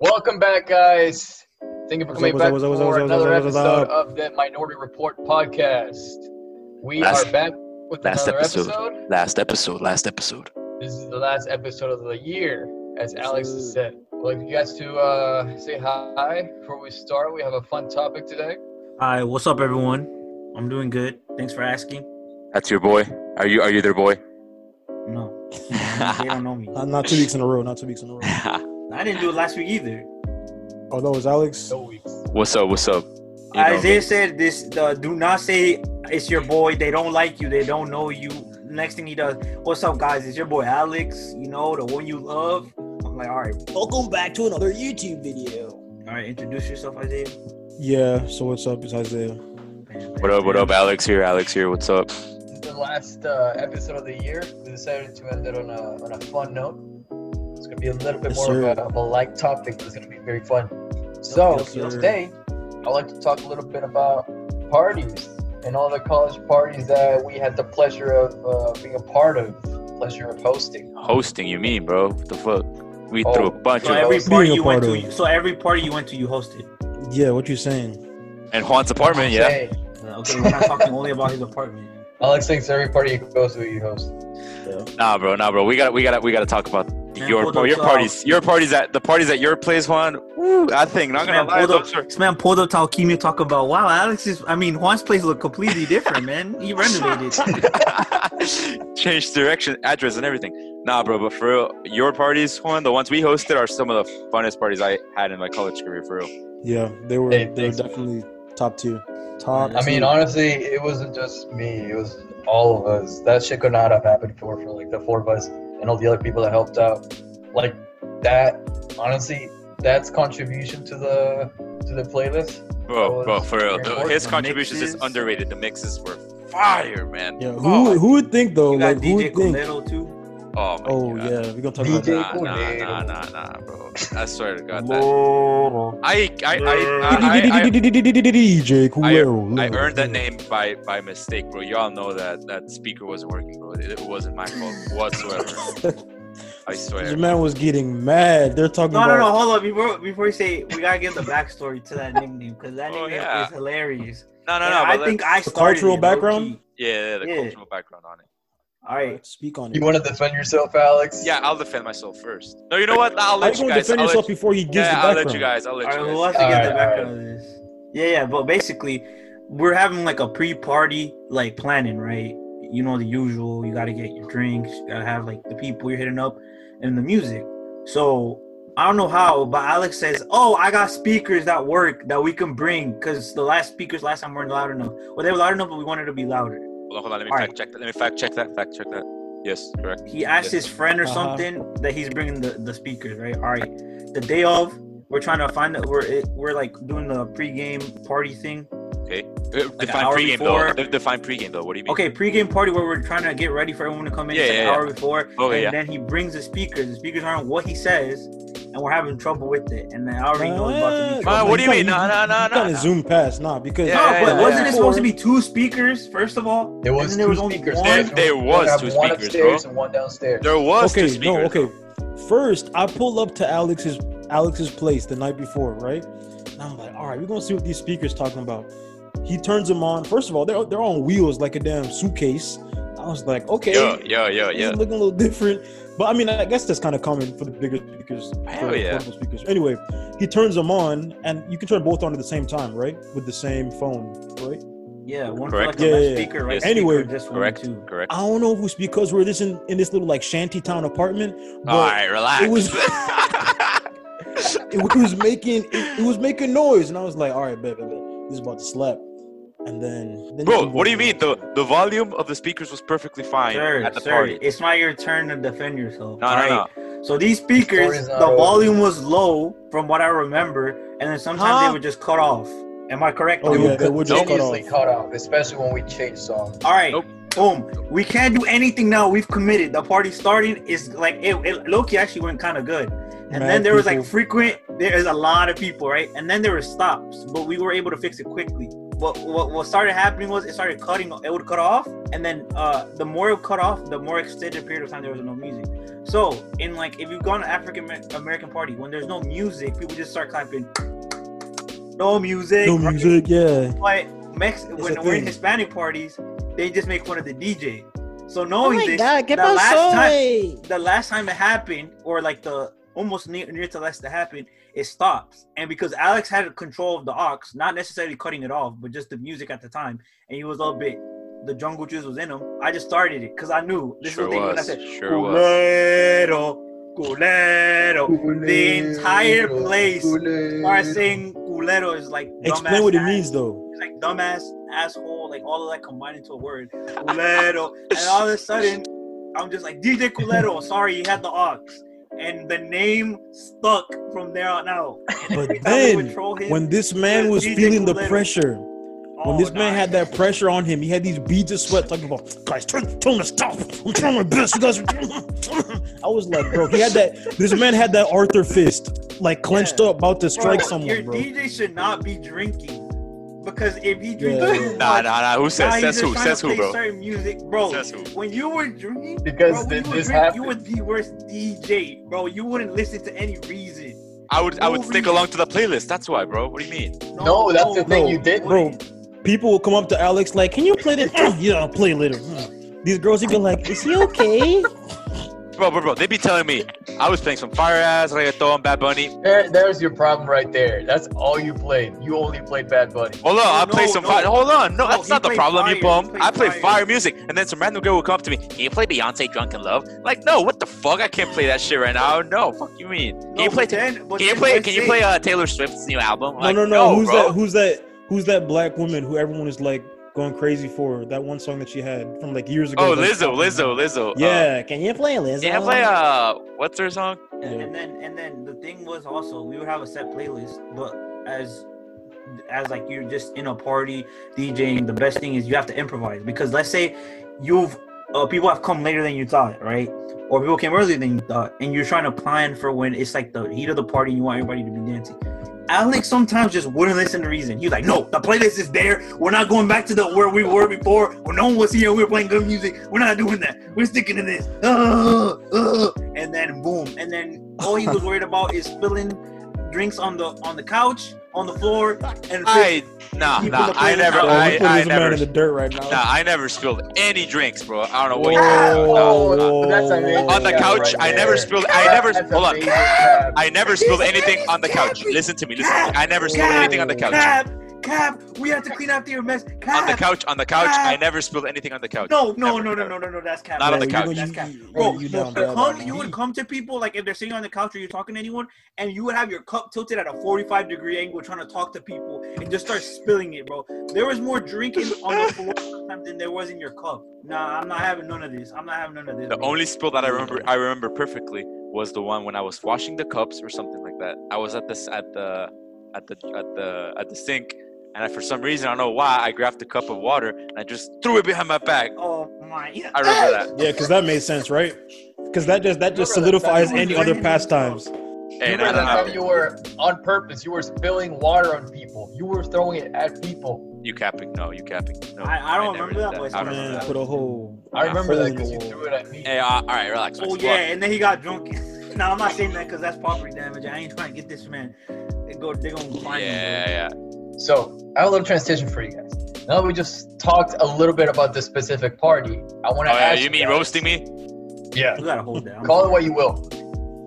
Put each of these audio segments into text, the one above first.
Welcome back, guys. Thank you for coming back what's up, what's up, for another what's up, what's episode of the Minority Report podcast. We Last- are back with last another episode. episode. Last episode, last episode. This is the last episode of the year, as Alex has said. I'd like you guys to uh, say hi before we start. We have a fun topic today. Hi, what's up, everyone? I'm doing good. Thanks for asking. That's your boy. Are you are you their boy? No, they don't know me. Uh, not two weeks in a row. Not two weeks in a row. I didn't do it last week either. Oh, that was Alex. What's up? What's up? You Isaiah me. said this. Uh, do not say it's your boy. They don't like you. They don't know you. Next thing he does, what's up, guys? It's your boy Alex. You know the one you love. I'm like, all right, Welcome back to another YouTube video. all right. Introduce yourself, Isaiah. Yeah. So what's up? It's Isaiah. What up? What up? Alex here. Alex here. What's up? This is the last uh, episode of the year. We decided to end it on a, on a fun note. It's going to be a little bit Yes, more of a, of a light topic, but it's going to be very fun. So, Yes, today, I'd like to talk a little bit about parties and all the college parties that we had the pleasure of uh, being a part of, pleasure of hosting. Hosting, you mean, bro? What the fuck? We Oh, threw a bunch So of every party you went to, of. so every party you went to, you hosted. Yeah. What you saying? and Juan's apartment. Yeah. Uh, Okay, we're not talking only about his apartment. Alex thinks every party you go to, you host. Nah, bro. Nah, bro. We got to we got we got to talk about Man, your hold your parties. Your parties at the parties at your place, Juan. Woo, I think not This gonna man, lie. pulled up, are, this man pulled up to Alchemia talk about wow, Alex is I mean Juan's place looked completely different, man. He renovated. Changed direction, address, and everything. Nah, bro, but for real, your parties, Juan, the ones we hosted are some of the funnest parties I had in my college career, for real. Yeah. They were. Hey, they were definitely top tier. Top. I mean, honestly, it wasn't just me. It was all of us. That shit could not have happened for for like the four of us and all the other people that helped out. Like that, honestly, that's contribution to the to the playlist. Bro, bro, for real. The- his contributions is underrated. The mixes were fire, man. Yeah. Who Oh, who would think though? You got Like who would think? Too. Oh my Oh god. yeah. We gonna talk DJ about Nah, nah, nah, nah, nah, bro. I swear to God, that. that. I, I, I, I, I, DJ Culero. I earned that name by by mistake, bro. Y'all know that that speaker wasn't working, bro. It, it wasn't my fault whatsoever. I This swear. man was getting mad. They're talking No, no, about. no, hold up. Before before you say we gotta give the backstory to that nickname because that Oh, nickname yeah. is hilarious. No, no, And no. I think let's- I The started cultural it, background? yeah, yeah, the Yeah. cultural background on it. All right. Speak on it. You want to defend yourself, Alex? Yeah, I'll defend myself first. No, you know what? I'll How let you you gonna guys. defend I'll yourself let, before he gives yeah, the I'll let you guys. I'll let All you right, guys. who wants to get Alright, the background of this? Yeah, yeah, but basically, we're having like a pre-party like planning, right? You know the usual. You gotta get your drinks. You gotta have like the people you're hitting up, and the music. So I don't know how, but Alex says, "Oh, I got speakers that work that we can bring because the last speakers last time weren't loud enough. Well, they were loud enough, but we wanted to be louder." Hold on, hold on. Let me All fact right. check that. Let me fact check that. Fact check that. Yes, correct. He asked Yes. his friend or Uh-huh. something that he's bringing the, the speakers, right? All right. The day of, we're trying to find that we're it, we're like doing the pregame party thing. Okay. Uh, an Define pregame before. though. Define pregame though. What do you mean? Okay, pregame party where we're trying to get ready for everyone to come in Yeah, it's like yeah, an hour before. Okay, and yeah. then he brings the speakers. The speakers aren't what he says, and we're having trouble with it. And then I already know it's about to be Uh, trouble. Man, what do you mean? kinda- Nah, nah, nah, you kinda nah. zoom past, nah, because Yeah, no, but yeah, wasn't yeah. it supposed to be two speakers first of all? It And was then there two was only speakers. one? There- there was have two one speakers, upstairs bro. and one downstairs. There was two speakers. no, okay. First, I pull up to Alex's Alex's place the night before, right? And I'm like, all right, we're gonna see what these speakers talking about. He turns them on. First of all, they're they're on wheels like a damn suitcase. I was like, okay, yeah, yeah, yo, this yeah. is looking a little different. But I mean, I guess that's kind of common for the bigger speakers. Hell yeah. speakers. Anyway, he turns them on, and you can turn both on at the same time, right? With the same phone, right? Yeah, one Correct. for like Yeah, yeah, yeah. speaker, right? Yes. speaker, Anyway, just one, Correct. two. Correct. I don't know if it's because we're this in, in this little like shanty town apartment, but All right, relax. it was- it, was making it, it was making noise, and I was like, all right, bet, bet, bet. this is about to slap. And then, then Bro, what do you mean? The the volume of the speakers was perfectly fine Sir, at the sir, party. it's not your turn to defend yourself. No, all no, no. So these speakers, Story's not the uh, volume was low from what I remember, and then sometimes Huh? they would just cut off. Am I correct? Oh, It yeah, would they would just cut off. cut off, especially when we change songs. All right. Nope. Boom. We can't do anything now. We've committed. The party starting is like it, it Loki actually went kind of good. And Mad then there was like frequent there is a lot of people, right? And then there were stops, but we were able to fix it quickly. What, what what started happening was it started cutting. It would cut off, and then uh, the more it cut off, the more extended period of time there was no music. So in like if you've gone to African American party when there's no music, people just start clapping. No music. No right? music, yeah. But Mex- a when we're in. Hispanic parties, they just make fun of the DJ. So Oh knowing my this, god, ¿qué the last time the last time it happened, or like the almost near, near to last to happen, it stops. And because Alex had control of the aux, not necessarily cutting it off, but just the music at the time, and he was a little bit, the jungle juice was in him. I just started it because I knew this Sure was the thing when I said Sure was. culero, culero. The entire place started saying culero is like Explain dumbass what it ass. means though. It's like dumbass, asshole, like all of that combined into a word. Culero. and all of a sudden, I'm just like, DJ Culero, sorry, he had the aux. And the name stuck from there on out. But every time we would then, him, When this man was DJ feeling the pressure, when oh, this man had that pressure on him, he had these beads of sweat talking about, guys, turn, him to stop. I'm trying my best. You guys are I was like, bro, he had that. This man had that Arthur fist, like clenched Yeah. up, about to strike Bro, someone, Your bro. DJ should not be drinking. Because if he drinks Yeah. too Nah, much, nah, nah. Who now says? he's Says who? trying Says who, bro? certain music, bro. Says who? When you were drinking, Because bro, when th- you, were this drink, you happened. were the worst DJ, bro. You wouldn't listen to any reason. I would, I would No stick along to the playlist. That's why, bro. What do you mean? No, that's the thing, no, you did- Bro, people will come up to Alex like, "Can you play this?" yeah, I'll play later. These girls, he'd be like, "Is he okay?" Bro, bro, bro. They be telling me I was playing some fire ass reggaeton, Bad Bunny. There, there's your problem right there. That's all you played. You only played Bad Bunny. Hold on, I No, play no, some no. fire. Hold on, no, No, that's not the problem, fire, you bum. he played I play fire. fire music, and then some random girl will come up to me. Can you play Beyonce "Drunk in Love"? Like, no, what the fuck? I can't play that shit right now. No, fuck you mean? Can No, you play? but then- but Can you play? let's Can you play uh, Taylor Swift's new album? No, Like, no, no. Who's bro. that? Who's that? Who's that black woman who everyone is like going crazy for? That one song that she had from like years ago. Oh, like, Lizzo, Lizzo, Lizzo. Uh, Yeah, can you play Lizzo? can I play uh, what's her song? And, Yeah. and then and then the thing was also we would have a set playlist, but as as like you're just in a party DJing, the best thing is you have to improvise because let's say you've uh, people have come later than you thought, right? Or people came earlier than you thought, and you're trying to plan for when it's like the heat of the party and you want everybody to be dancing. Alex sometimes just wouldn't listen to reason. He's like, "No, the playlist is there. We're not going back to the where we were before. When no one was here, we were playing good music. We're not doing that. We're sticking to this." Uh, uh, and then boom, and then all he was worried about is spilling drinks on the on the couch, on the floor, and I nah, nah. I never, out. Oh, I, I never, in the dirt right now. nah, I never spilled any drinks, bro. I don't know what Whoa. you're talking about. Nah. that's. On the couch, right I never spilled- I never- That's hold on. cap. I never spilled anything on the couch. Listen to me, listen to me. I never spilled anything on the couch. Cap, cap, we have to clean after your mess. Cap. On the couch, on the couch, I never spilled anything on the couch. No, no, Never, no, no, no, no, no. That's cap. Not on the couch. know, That's you- cap. Bro, you you, down come, you would come to people like if they're sitting on the couch or you're talking to anyone, and you would have your cup tilted at a 45 degree angle, trying to talk to people, and just start spilling it, bro. There was more drinking on the floor sometimes than there was in your cup. Nah, I'm not having none of this. I'm not having none of this. The bro. only spill that I remember, I remember perfectly, was the one when I was washing the cups or something like that. I was at this at the at the at the at the sink, and I, for some reason I don't know why I grabbed a cup of water and I just threw it behind my back. Oh my. I remember that. Yeah, because that made sense, right? Because that just that just Remember that solidifies any other drinking pastimes. Hey, Remember nah, that nah, time you were on purpose. You were spilling water on people. You were throwing it at people. You capping? No, you capping? No, I- I don't never remember did that, but it's I don't fine. remember Man, that. put a whole. I remember hole that in because you threw it at me. Hey, uh, all right, relax. Oh relax. yeah, and then he got drunk. no, I'm not saying that because that's property damage. I ain't trying to get this man. They go, they gonna find Yeah, me. yeah. So I have a little transition for you guys. Now that we just talked a little bit about this specific party, I want Oh to yeah, ask you mean guys- roasting me? Yeah. You gotta hold that. I'm Call it what you will.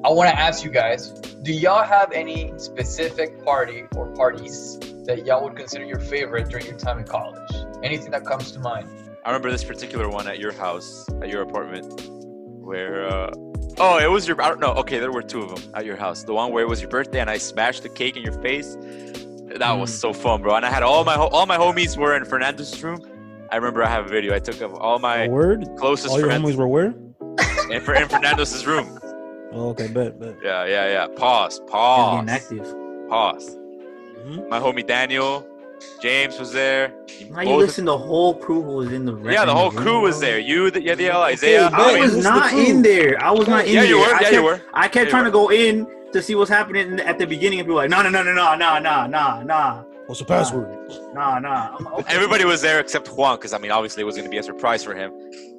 I want to ask you guys: Do y'all have any specific party or parties that y'all would consider your favorite during your time in college? Anything that comes to mind? I remember this particular one at your house, at your apartment, where. Uh, oh, it was your. I don't know. Okay, there were two of them at your house. The one where it was your birthday and I smashed the cake in your face. That was so fun, bro. And I had all my ho- all my homies were in Fernando's room. I remember I have a video. I took of all my word? closest All your friends homies were where? in, Fer- in Fernando's room. Oh, okay, bet, bet. Yeah, yeah, yeah. Pause, pause, getting active. pause. Mhm. My homie Daniel, James was there. Now you listen. The whole crew was in the yeah, the whole room, crew was there. You, the, yeah, the Isaiah. Okay, I was not in there. I was not in yeah, there. you were. I Yeah, kept, you were. I kept you trying were. to go in to see what's happening at the beginning, and people were like, no, no, no, no, no, no, no, no, no. What's the password? Nah, nah. I'm- okay. Everybody was there except Juan, because I mean, obviously, it was going to be a surprise for him.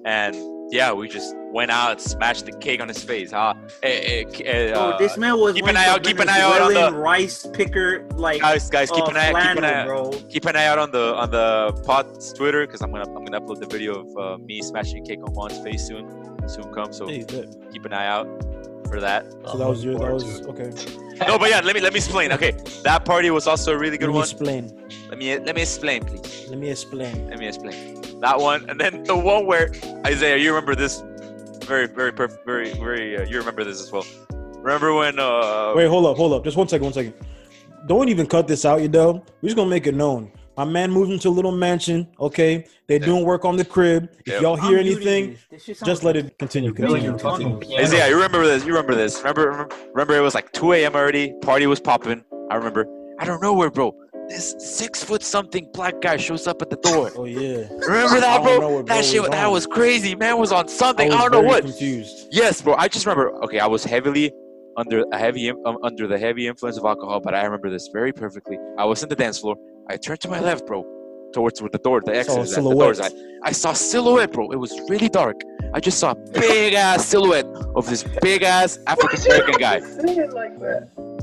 And yeah, we just went out, smashed the cake on his face. Huh? Eh, eh, eh, Bro, uh, this man was keep an eye the out- keep an eye out on the- rice picker, like guys, guys, keep uh, an eye, keep an eye, bro. keep an eye out on the on the pod's Twitter, because I'm gonna I'm gonna upload the video of uh, me smashing cake on Juan's face soon. Soon come, so Hey, keep an eye out for that. so that was your that was okay. No, but yeah, let me let me explain. Okay, that party was also a really good Let me one. explain. Let me let me explain, please. Let me explain. Let me explain. That one, and then the one where Isaiah, you remember this very, very, perfect, very, very. Uh, you remember this as well. Remember when? Uh, Wait, hold up, hold up. Just one second, one second. Don't even cut this out, you know. We're just gonna make it known. My man moved into a little mansion. Okay, they're Yeah. doing work on the crib. If y'all hear I'm anything, this. This shit just let it continue. Billy, Continue. you're fucking piano. Isaiah, you remember this? You remember this? Remember, remember, remember? It was like 2 a.m. already. Party was popping. I remember. I don't know where, bro. This six foot something black guy shows up at the door. Oh yeah. Remember that, bro? what bro That shit, was that was crazy. Man was on I something. was I, don't know what. Confused. Yes, bro. I just remember. Okay, I was heavily under a heavy um, under the heavy influence of alcohol, but I remember this very perfectly. I was in the dance floor. I turned to my left, bro, towards where the door, the exit Saw a is at, the door's at. silhouette. I saw silhouette, bro. It was really dark. I just saw a big ass silhouette of this big ass African American guy, Like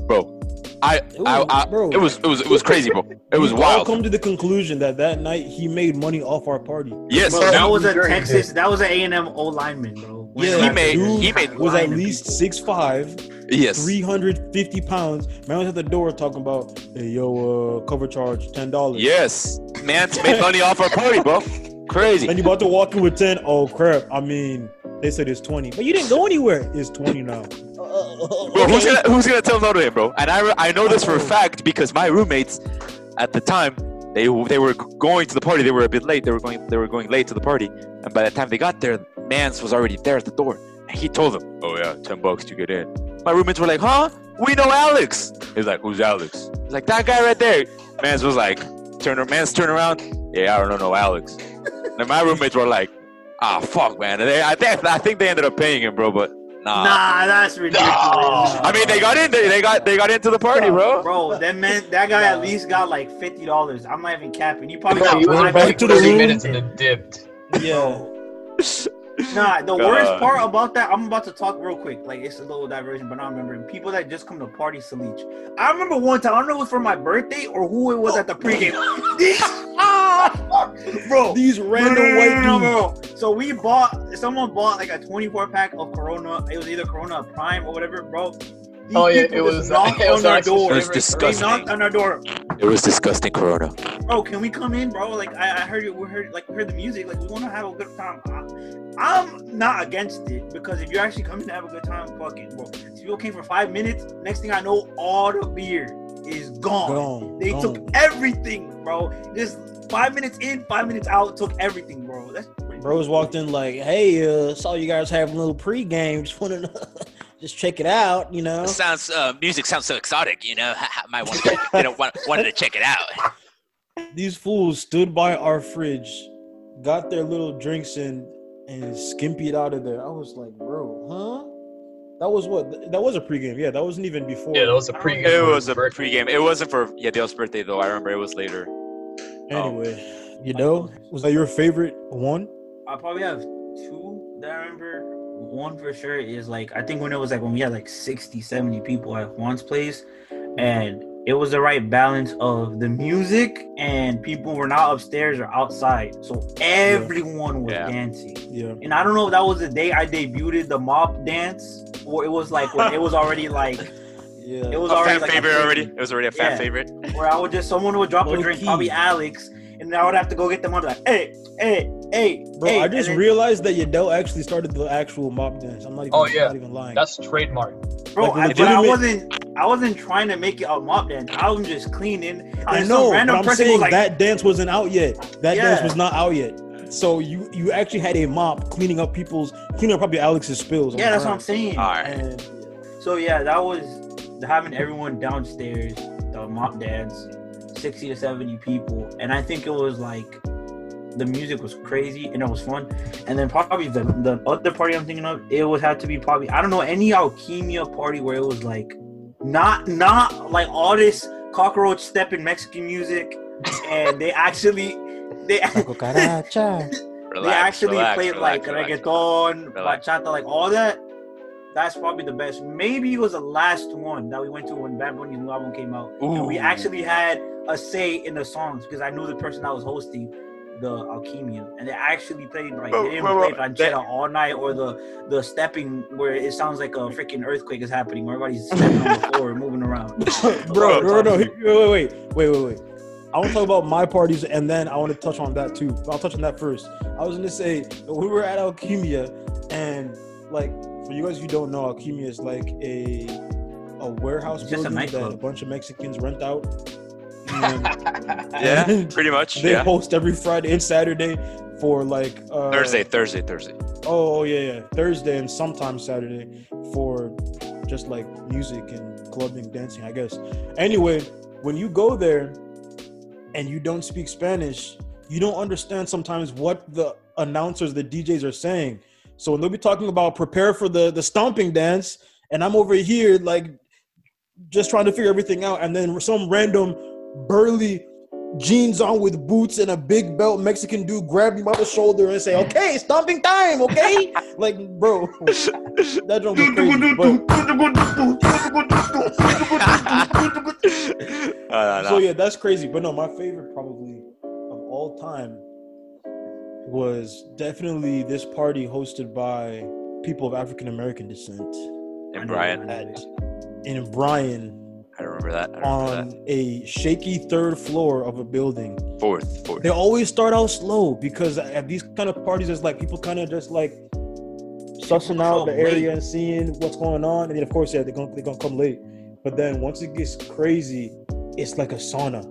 bro. I, It I, I, bro. it was, it was, it was crazy, bro. It was We've all wild. come to the conclusion that that night he made money off our party. Yes, Bro, that he was a Texas. That was an A and M O lineman, bro. Yeah, he made, he made, Was at least six five, yes. three hundred fifty pounds. Man was at the door talking about, "Hey yo, uh, cover charge ten dollars." Yes, man's made money off our party, bro. Crazy. And you about to walk in with ten? Oh crap! I mean, they said it's twenty, but you didn't go anywhere. It's twenty now. Bro, who's gonna who's gonna tell no to him, bro? And I I know this for a fact because my roommates at the time they they were going to the party. They were a bit late. They were going they were going late to the party, and by the time they got there, Mans was already there at the door, and he told them, "Oh yeah, ten bucks to get in." My roommates were like, "Huh? We know Alex." He's like, "Who's Alex?" He's like, "That guy right there." Mans was like, "Turn Mans turn around." Yeah, I don't know Alex. and my roommates were like, "Ah, fuck, man." They, I think I think they ended up paying him, bro, but. Nah, Nah, that's ridiculous. I mean, they got in. They, they got they got into the party, bro. Bro, that man, that guy at least got like fifty dollars. I'm not even capping. You probably Bro, got you were five back back to to the 30 room. minutes and then dipped. Yeah. Nah, the worst part about that, I'm about to talk real quick. Like it's a little diversion, but I remember people that just come to party Salich. I remember one time, I don't know if it was for my birthday or who it was at the pregame. Ah, bro, These random no, no, no, white no, dudes. no, no. So we bought, someone bought like a 24 pack of Corona. It was either Corona Prime or whatever, bro. These Oh, yeah, it was- knocked it was on our door. It was favorite They disgusting. knocked on our door. It was disgusting, Corona. bro, can we come in, bro? Like I, I heard you, we heard like we heard the music, like we want to have a good time. I, I'm not against it because if you're actually coming to have a good time, fuck it, bro. If people came for five minutes, next thing I know, all the beer is gone. Gone. They gone. took everything, bro. Just five minutes in, five minutes out, took everything, bro. That's Bros walked in like, "Hey, uh, saw you guys having a little pregame. Just wanted to just check it out, you know." Sounds uh, music sounds so exotic, you know. Might want to, you know, want, wanted to check it out. These fools stood by our fridge, got their little drinks in, and skimpied out of there. I was like, "Bro, huh?" That was what? That was a pregame. Yeah, that wasn't even before. Yeah, that was a I pregame. It was a birthday. pregame. It wasn't for Yadiel's birthday though. I remember it was later. Anyway, you know, was that your favorite one? I probably have two that I remember. One for sure is like I think when it was like when we had like 60, 70 people at Juan's place, and it was the right balance of the music and people were not upstairs or outside, so everyone was Yeah. dancing. Yeah. And I don't know if that was the day I debuted the mop dance, or it was like when it was already like Yeah. it was A already fan like favorite thing already. It was already a fan Yeah. favorite. where I would just someone would drop a Low drink, key. probably Alex, and then I would have to go get them on like, hey, hey, hey, Bro, hey, I just then- realized that Yadiel actually started the actual mob dance. I'm not even, Oh, yeah. not even lying. That's trademark. Bro, Like, I, but I wasn't. I wasn't trying to make it a mop dance. I was just cleaning. I some know, but I'm saying like, that dance wasn't out yet. That Yeah. dance was not out yet. So you you actually had a mop cleaning up people's cleaning up probably Alex's spills. yeah, the that's what I'm saying. All right. And So yeah, that was having everyone downstairs, the mop dance, sixty to seventy people, and I think it was like the music was crazy and it was fun. And then probably the the other party I'm thinking of, it would have to be probably I don't know any alchemia party where it was like not not like all this cockroach step in Mexican music, and they actually they Cucaracha. they actually relax, played relax, like relax. reggaeton, Relax. bachata, like all that. That's probably the best. Maybe it was the last one that we went to when Bad Bunny's new album came out, and we actually had a say in the songs because I knew the person that was hosting the Alchemia, and they actually played like Bro, they didn't bro, play bro, all night or the the stepping where it sounds like a freaking earthquake is happening, where everybody's stepping on the floor and moving around. bro, no, no, wait, wait, wait, wait, wait, wait. I want to talk about my parties, and then I want to touch on that too. I'll touch on that first. I was gonna say we were at Alchemia, and like for you guys who don't know, Alchemia is like a a warehouse It's just a building that a bunch of Mexicans rent out. And Yeah, pretty much. They Yeah. host every Friday and Saturday for like uh, Thursday, Thursday, Thursday. Oh yeah, yeah. Thursday and sometimes Saturday for just like music and clubbing, dancing, I guess. Anyway, when you go there and you don't speak Spanish, you don't understand sometimes what the announcers, the DJs are saying. So when they'll be talking about prepare for the the stomping dance, and I'm over here like just trying to figure everything out, and then some random burly jeans on with boots and a big belt Mexican dude grab you by the shoulder and say, "Okay, stomping time, okay?" like, bro, that don't crazy. But Uh, so yeah, that's crazy. But no, my favorite probably of all time was definitely this party hosted by people of African American descent and Bryan, at in Bryan I remember that. I remember on a shaky third floor of a building. Fourth, fourth. They always start out slow because at these kind of parties, it's like people kind of just like sussing out the come late. area and seeing what's going on, and then of course, yeah, they're gonna they're gonna come late. But then once it gets crazy, it's like a sauna,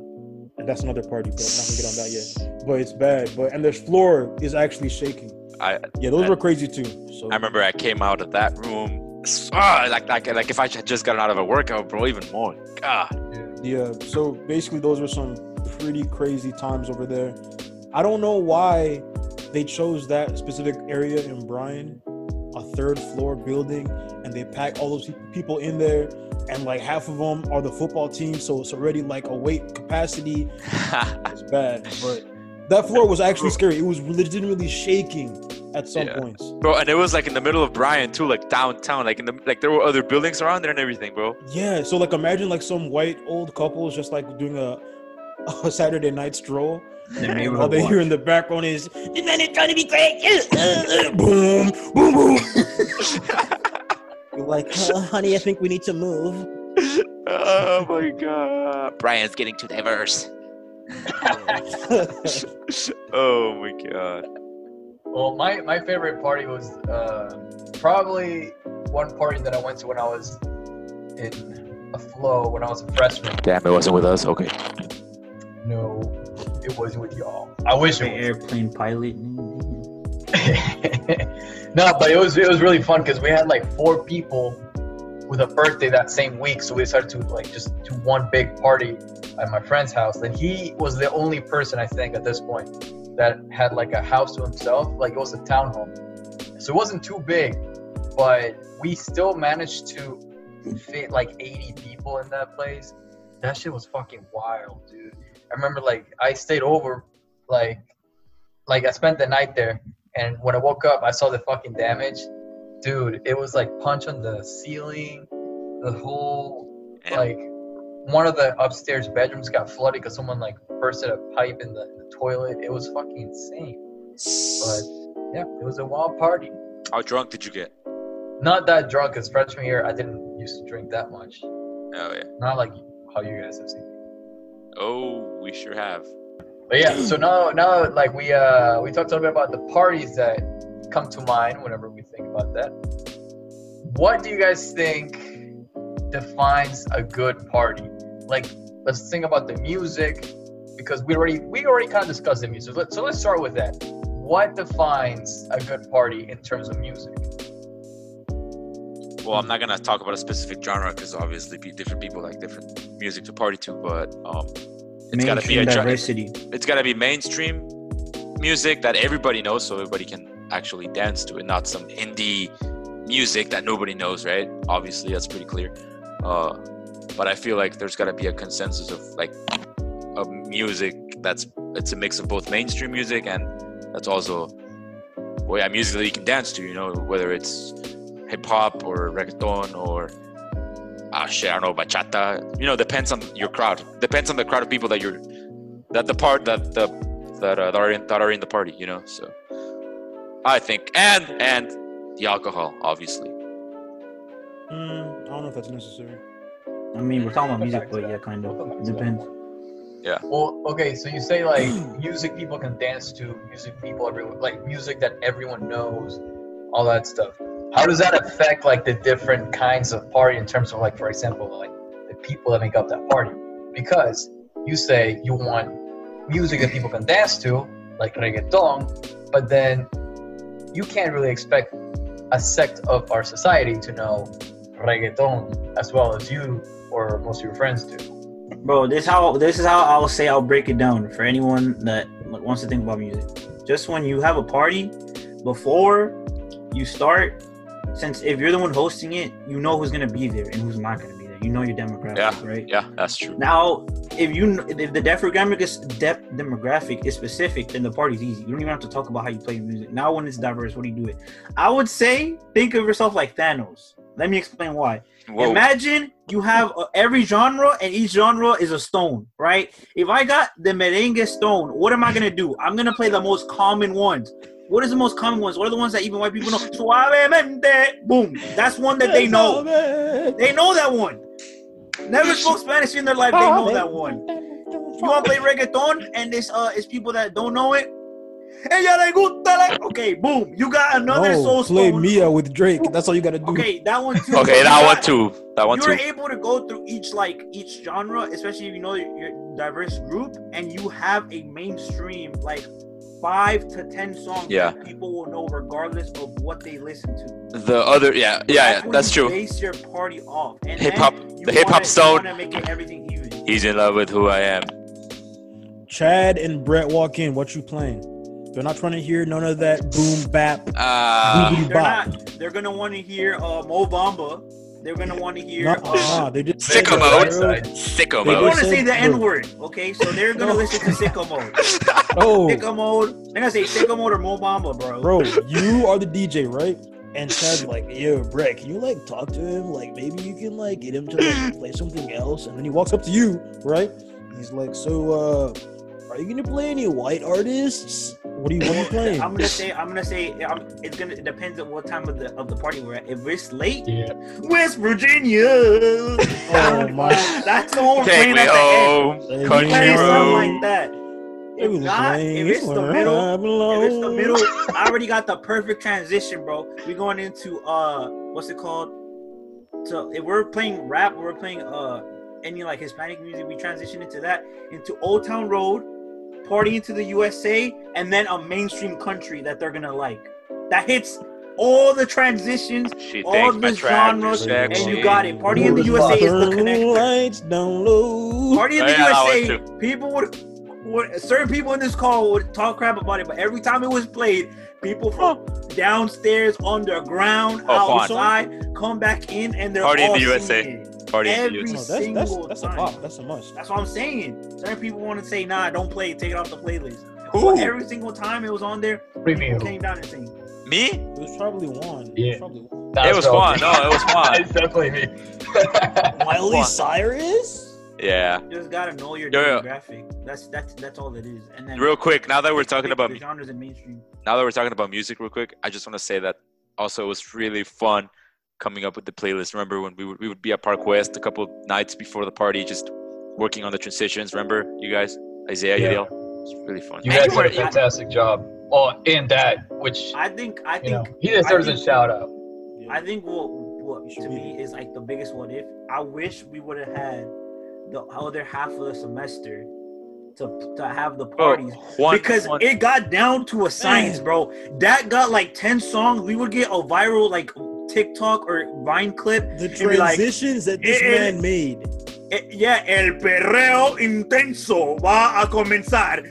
and that's another party. But I'm not gonna get on that yet. But it's bad. But and the floor is actually shaking. I Yeah, those I- were crazy too. So I remember I came out of that room. Ah, like, like, like if I had just gotten out of a workout, bro, even more. God. Yeah, so basically, those were some pretty crazy times over there. I don't know why they chose that specific area in Bryan, a third floor building, and they pack all those people in there, and like half of them are the football team, so it's already like a weight capacity. It's bad, but that floor was actually scary. It was legitimately shaking at some Yeah. points. bro, and it was like in the middle of Bryan too, like downtown, like in the like there were other buildings around there and everything, bro. Yeah, so like imagine like some white old couples just like doing a, a Saturday night stroll. The And all they watch. hear in the background is this man is trying to be great. boom, boom, boom. You're like, "Uh, honey, I think we need to move. oh my god. Bryan's getting too diverse. oh my god. Well, my, my favorite party was uh, probably one party that I went to when I was in a flow when I was a freshman. Damn, it wasn't with us. Okay. No, it wasn't with y'all. I wish The it airplane pilot. no, but it was it was really fun because we had like four people with a birthday that same week, so we decided to like just do one big party at my friend's house. And he was the only person I think at this point that had like a house to himself, like it was a townhome. So it wasn't too big, but we still managed to fit like 80 people in that place. That shit was fucking wild, dude. I remember like I stayed over, like, like I spent the night there, and when I woke up, I saw the fucking damage, dude. It was like punch on the ceiling, the whole like one of the upstairs bedrooms got flooded because someone like bursted a pipe in the, in the toilet. It was fucking insane. But yeah, it was a wild party. How drunk did you get? Not that drunk, because freshman year I didn't used to drink that much. Oh yeah. Not like how you guys have seen. me. Oh, we sure have. But yeah, so now now like we uh we talked a little bit about the parties that come to mind whenever we think about that. What do you guys think defines a good party? Like let's think about the music because we already we already kind of discussed the music. Let- So let's start with that. What defines a good party in terms of music? Well, I'm not gonna talk about a specific genre because obviously different people like different music to party to, but um, it's gotta be Mainstream a gen- diversity. it's gotta be mainstream music that everybody knows, so everybody can actually dance to it, not some indie music that nobody knows, right? Obviously, that's pretty clear. Uh, but I feel like there's got to be a consensus of like of music that's it's a mix of both mainstream music and that's also well, yeah, music that you can dance to. You know, whether it's hip hop or reggaeton or ah I don't know, bachata. You know, depends on your crowd. Depends on the crowd of people that you're that the part that the that, uh, that are in that are in the party. You know, so I think and and the alcohol, obviously. Mm, I don't know if that's necessary. I mean, we're talking about music, but yeah, kind of. It depends. Yeah. Well, okay, so you say like music people can dance to, music people everyone like music that everyone knows, all that stuff. How does that affect like the different kinds of party in terms of like, for example, like the people that make up that party? Because you say you want music that people can dance to, like reggaeton, but then you can't really expect a sect of our society to know reggaeton as well as you or most of your friends do. Bro, this how this is how I'll say I'll break it down for anyone that wants to think about music. Just when you have a party, before you start, since if you're the one hosting it, you know who's gonna be there and who's not gonna be there. You know your demographic, Yeah. right? Yeah, that's true. Now, if you if the demographic is depth demographic is specific, then the party's easy. You don't even have to talk about how you play music. Now, when it's diverse, what do you do it? I would say think of yourself like Thanos. Let me explain why. Whoa. Imagine you have uh, every genre, and each genre is a stone, right? If I got the merengue stone, what am I gonna do? I'm gonna play the most common ones. What is the most common ones? What are the ones that even white people know? Suavemente, boom. That's one that they know. They know that one. Never spoke Spanish in their life. They know that one. You want to play reggaeton, and this uh is people that don't know it. Ella le gusta la. Okay, boom. You got another No, soul play stone. Mia with Drake. That's all you gotta do. Okay, that one too. Okay, that one too. That one You're too. able to go through each like each genre, especially if you know your, your diverse group, and you have a mainstream like five to ten songs Yeah. that people will know regardless of what they listen to. The other, yeah, yeah, yeah that's you true. Base your party off. And Hip hop- the hip hop stone. make it everything even. He's in love with who I am. Chad and Brett walk in. What you playing? They're not trying to hear none of that boom bap. Uh, They're bop. not. They're gonna want to hear uh, Mo Bamba. They're gonna want to hear. Nah, uh, nah, they just said Sicko that, mode. sicko They They want to said- say the. N word, okay? So they're gonna listen to Sicko Mode. Oh, Sicko Mode. They're gonna say Sicko Mode or Mo Bamba, bro. bro, you are the DJ, right? And Chad's like, yo, Brett, can you like talk to him? Like, maybe you can like get him to like play something else. And then he walks up to you, right? He's like, so, uh, are you gonna play any white artists? What are you, what are you playing? I'm gonna say. I'm gonna say. I'm, it's gonna. It depends on what time of the of the party we're at. If it's late, Yeah. West Virginia. Oh, my. That's the one we're Take playing me at the end. home, Hey, We're playing country something road. like that. If not, if it's the middle, If it's the middle, I already got the perfect transition, bro. We're going into uh, what's it called? So if we're playing rap, we're playing uh, any like Hispanic music. We transition into that into Old Town Road, Party into the USA, and then a mainstream country that they're gonna like. That hits all the transitions, She all the my track is genres, and you got it. Party in the USA is the connector. Lights down low. Party in Oh, the yeah, USA, people would, would certain people in this call would talk crap about it, but every time it was played, people from downstairs, underground, Oh, fun. outside, come back in and they're Party in the USA. it. Party in the Every No, USA. that's that's single that's a time. pop. That's a must. That's what I'm saying. Certain people want to say, "Nah, don't play it. Take it off the playlist." Who? But every single time it was on there, people Preview. came down and sang. Me? It was probably one. Yeah. It was probably one. It was Juan. No, it was Juan. it's definitely me. Miley Juan. Cyrus. Yeah. You just gotta know your Yo, yo. demographic. That's that's that's all it is. And then Real quick, now that we're talking about the genres and mainstream. now that we're talking about music real quick, I just want to say that also it was really fun coming up with the playlist. Remember when we would, we would be at Park West a couple nights before the party, just working on the transitions. Remember you guys, Isaiah, Yeah. Yadiel? It's really fun. You guys you were- did a fantastic job. Oh, and that, which I think I think know, he deserves I a think- shout out. I think what what to me is like the biggest one. if. I wish we would have had the other half of the semester to to have the Oh, parties one, because one- it got down to a science, bro. That got like ten songs. We would get a viral like TikTok or Vine clip. The be like, transitions that this "Eh, man made. Eh, yeah, el perreo intenso va a comenzar.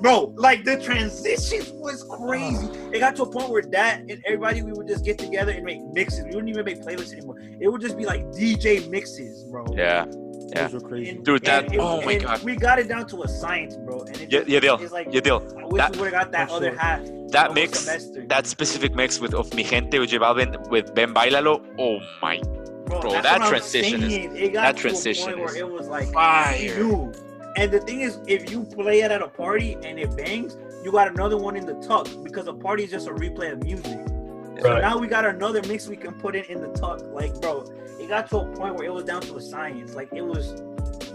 bro, like the transitions was crazy. It got to a point where that and everybody we would just get together and make mixes. We wouldn't even make playlists anymore. It would just be like DJ mixes, bro. Yeah, Yeah. Those were crazy. And- Dude, that- and it- oh my and God. We got it down to a science, bro. And it yeah, just, yeah, deal, it's like yeah, deal. I wish That- we would have got that for other sure. half. That mix, semester. that specific mix with of Mi Gente with J Balvin with Ven Bailalo. Oh my bro, that's that transition is- saying. It that transition is it was like fire. you. And the thing is, if you play it at a party and it bangs, you got another one in the tuck because a party is just a replay of music. So now we got another mix we can put in in the tuck. Like, bro, it got to a point where it was down to a science. Like, it was,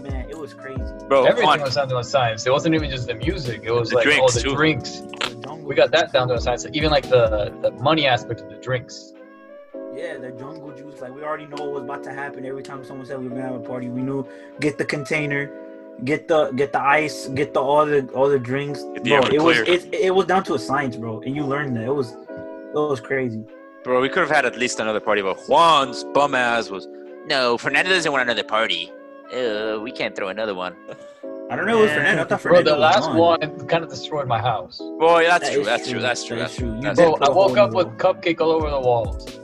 man, it was crazy. Bro, Everything on. was down to a science. It wasn't even just the music. It was The like all drinks, the too. drinks. The We got that down to a science. Even like the the money aspect of the drinks. Yeah, the jungle juice. Like, we already know what was about to happen. Every time someone said we were gonna have a party, we knew get the container, get the get the ice, get the all the all the drinks. Get the Bro, it was it, it was down to a science, bro, and you learned that. It was it was crazy. Bro, we could have had at least another party, but Juan's bum ass was. No, Fernando doesn't want another party. Uh, we can't throw another one. I don't know. It Yeah. Fernando. I thought Bro, the last gone. one kind of destroyed my house. Boy, that's That true. That's true. That's true. That That's true. true. That's did Bro, it. put I a hole woke up with wall. cupcake all over the walls.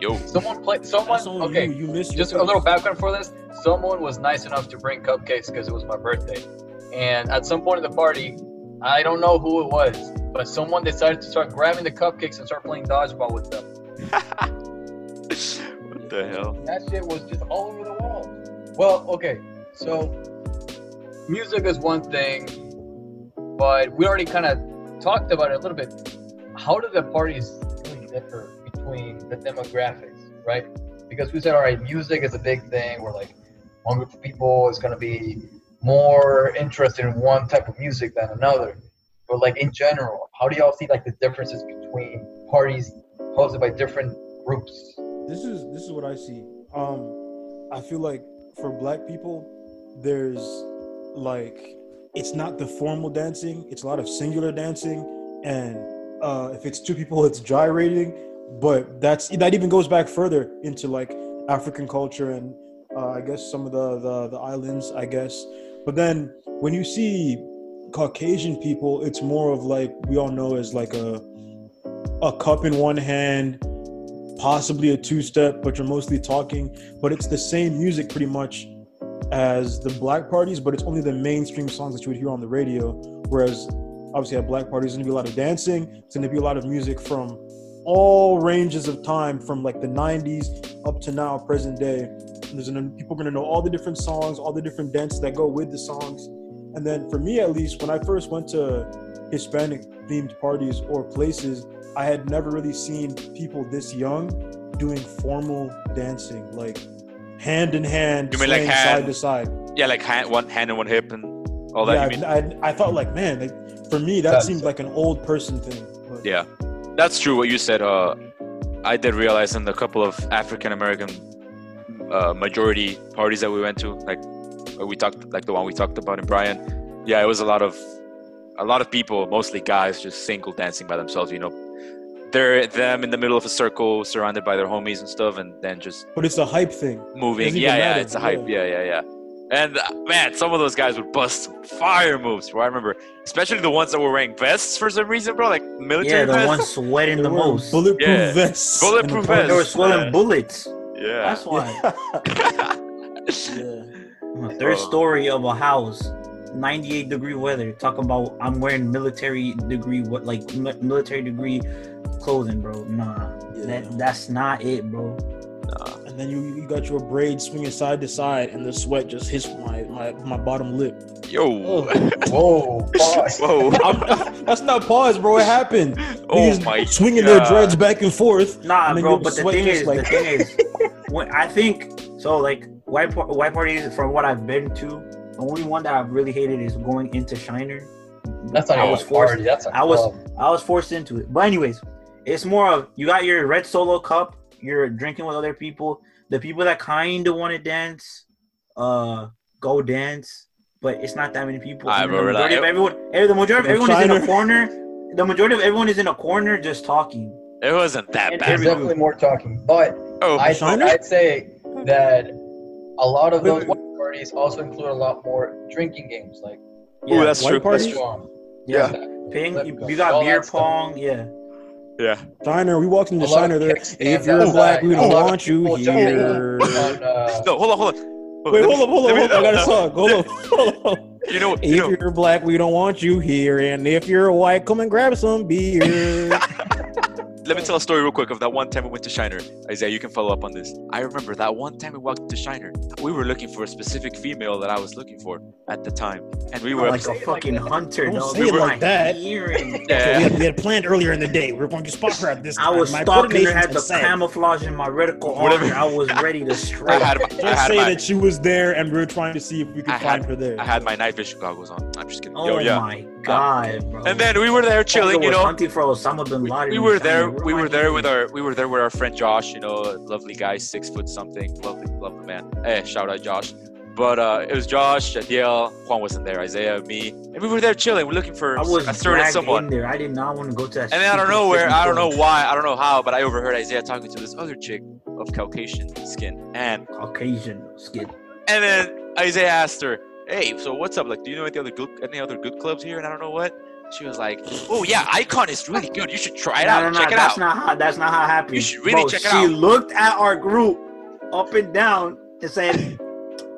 Yo, Someone played. Someone. Okay, you. You missed just a little background for this. Someone was nice enough to bring cupcakes because it was my birthday, and at some point in the party, I don't know who it was, but someone decided to start grabbing the cupcakes and start playing dodgeball with them. what the hell? That shit was just all over the walls. Well, okay, so music is one thing, but we already kind of talked about it a little bit. How do the parties really differ between the demographics, right? Because we said, all right, music is a big thing. We're like, one group of people is going to be more interested in one type of music than another. But like in general, how do y'all see like the differences between parties hosted by different groups? this is this is what I see. Um, I feel like for black people, there's like it's not the formal dancing; it's a lot of singular dancing, and uh, if it's two people, it's gyrating. But that's that even goes back further into like African culture and uh, I guess some of the, the the islands, I guess. But then when you see Caucasian people, it's more of like we all know as like a a cup in one hand, possibly a two step, but you're mostly talking. But it's the same music pretty much as the black parties, but it's only the mainstream songs that you would hear on the radio. Whereas obviously at black parties, there's gonna be a lot of dancing, it's gonna be a lot of music from all ranges of time, from like the 90s up to now, present day. There's gonna, people are gonna know all the different songs, all the different dances that go with the songs. And then for me at least, when I first went to Hispanic themed parties or places, I had never really seen people this young doing formal dancing, like hand in hand, You mean like hand- side to side. Yeah, like hand, one hand and one hip and all that. yeah, you mean? I, I, I thought like, man, like, for me that That's- seemed like an old person thing. But Yeah, that's true. What you said. Uh, I did realize in the couple of African American uh, majority parties that we went to, like we talked, like the one we talked about in Bryan. Yeah, it was a lot of a lot of people, mostly guys, just single dancing by themselves. You know, they're them in the middle of a circle, surrounded by their homies and stuff, and then just but it's a hype thing. moving. Yeah, yeah, it's a hype. yeah. Yeah, yeah, yeah. And uh, man, some of those guys would bust fire moves, bro. I remember, especially the ones that were wearing vests for some reason, bro, like military Yeah, the vests. ones sweating the most. bulletproof Yeah. vests. in the Bulletproof party. They were vests. sweating Yeah. bullets. Yeah. That's why. Yeah. Third Oh. Uh, story of a house, 98 degree weather. Talking about I'm wearing military degree what like mi- military degree clothing, bro. Nah, Yeah. that that's not it, bro. And then you you got your braid swinging side to side, and the sweat just hits my my, my bottom lip. Yo. Oh, whoa, pause. Whoa. I'm- that's not pause, bro. It happened. oh Niggas my swinging God. their dreads back and forth. Nah, And bro. But the thing is, like- the thing is, when I think so, like white par- white parties from what I've been to, the only one that I've really hated is going into Shiner. That's not I was forced. party. That's a I was- club. I was forced into it. But anyways, it's more of you got your red solo cup, you're drinking with other people. The people that kind of want to dance, uh, go dance, but it's not that many people. I And the remember that. of everyone, eh, the majority of The everyone is in a corner. The majority of everyone is in a corner just talking. It wasn't that And bad. There's every- definitely more talking, but Oh, I, Shiner? I'd say that a lot of those wait. watch parties also include a lot more drinking games, like Ooh, that's white true. party? That's strong. yeah. That- Ping, that- you, you got all beer that stuff. pong, yeah. Yeah. Shiner, we walked into A lot of Shiner there. If you're that's black, we don't want you here. on, uh, No, hold on, hold on. Wait, hold up, hold up, hold up. I got a no, song. Hold up, hold up. You know, If you know, you're black, we don't want you here. And if you're white, come and grab some beer. let me tell a story real quick of that one time we went to Shiner. Isaiah, you can follow up on this. I remember that one time we walked to Shiner. We were looking for a specific female that I was looking for at the time, and we were like a fucking hunter. Don't dog. say it We were like that. hearing- So we, had, we had planned earlier in the day. We were going to spot her at this I time. was My stalking her, had the was set. camouflage in my reticle Whatever. armor. I was ready to I strike. had, my, I Just had say my, that she was there, and we were trying to see if we could I find had- her there. I had my night vision goggles on. I'm just kidding. Oh Yo, yeah. my god, bro. And then we were there chilling, you know. hunting for Osama bin We, Laden. we in were there. We were there with our. We were there with our friend Josh. You know, lovely guy, six foot something, lovely, lovely man. Hey, shout out Josh. But uh, it was Josh, Yadiel, Juan wasn't there, Isaiah, me, and we were there chilling. We're looking for I was a certain someone. in there. I did not want to go to that. And then I don't know where, I don't know why, I don't know how, but I overheard Isaiah talking to this other chick of Caucasian skin, and Caucasian skin. and then Isaiah asked her, "Hey, so what's up? Like, do you know any other good, any other good clubs here?" And I don't know what. She was like, "Oh yeah, Icon is really good. You should try it no, out. no, no, Check it that's out." not how. That's not how it happened. You should really Bro, check it she out. looked at our group up and down and said,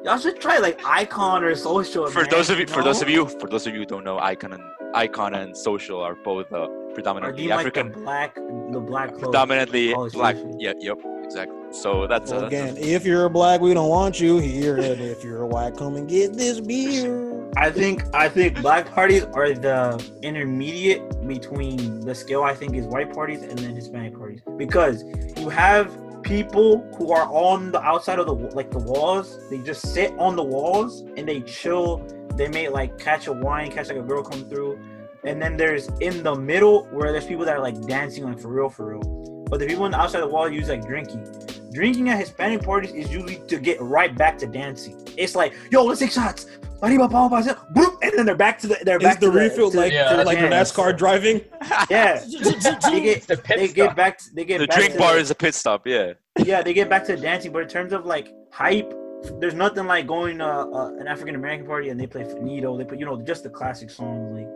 "Y'all should try like Icon or Social." for man, those of you, for those of you, for those of you who don't know, Icon and Icon and Social are both uh, predominantly you like the African, black, the black clothes? predominantly black. Yeah, yep, exactly. So that's So uh, again, if you're a black, we don't want you here. And if you're a white, come and get this beer. I think I think black parties are the intermediate between the scale. I think is white parties and then Hispanic parties because you have people who are on the outside of the like the walls. They just sit on the walls and they chill. They may like catch a wine, catch like a girl come through, and then there's in the middle where there's people that are like dancing like for real, for real. But the people on the outside of the wall use like drinking. Drinking at Hispanic parties is usually to get right back to dancing. It's like, yo, let's take shots. Arriba, pa, pa, pa, boop, And then they're back to the they're Is back the to refill to- like Yeah, to the like dance. NASCAR driving? Yeah, they get It's the pit they stop. get back to, they get the back drink to bar the- is a pit stop. Yeah, yeah they get back to dancing. But in terms of like hype, there's nothing like going to uh, an African American party and they play Finito. They put you know just the classic songs like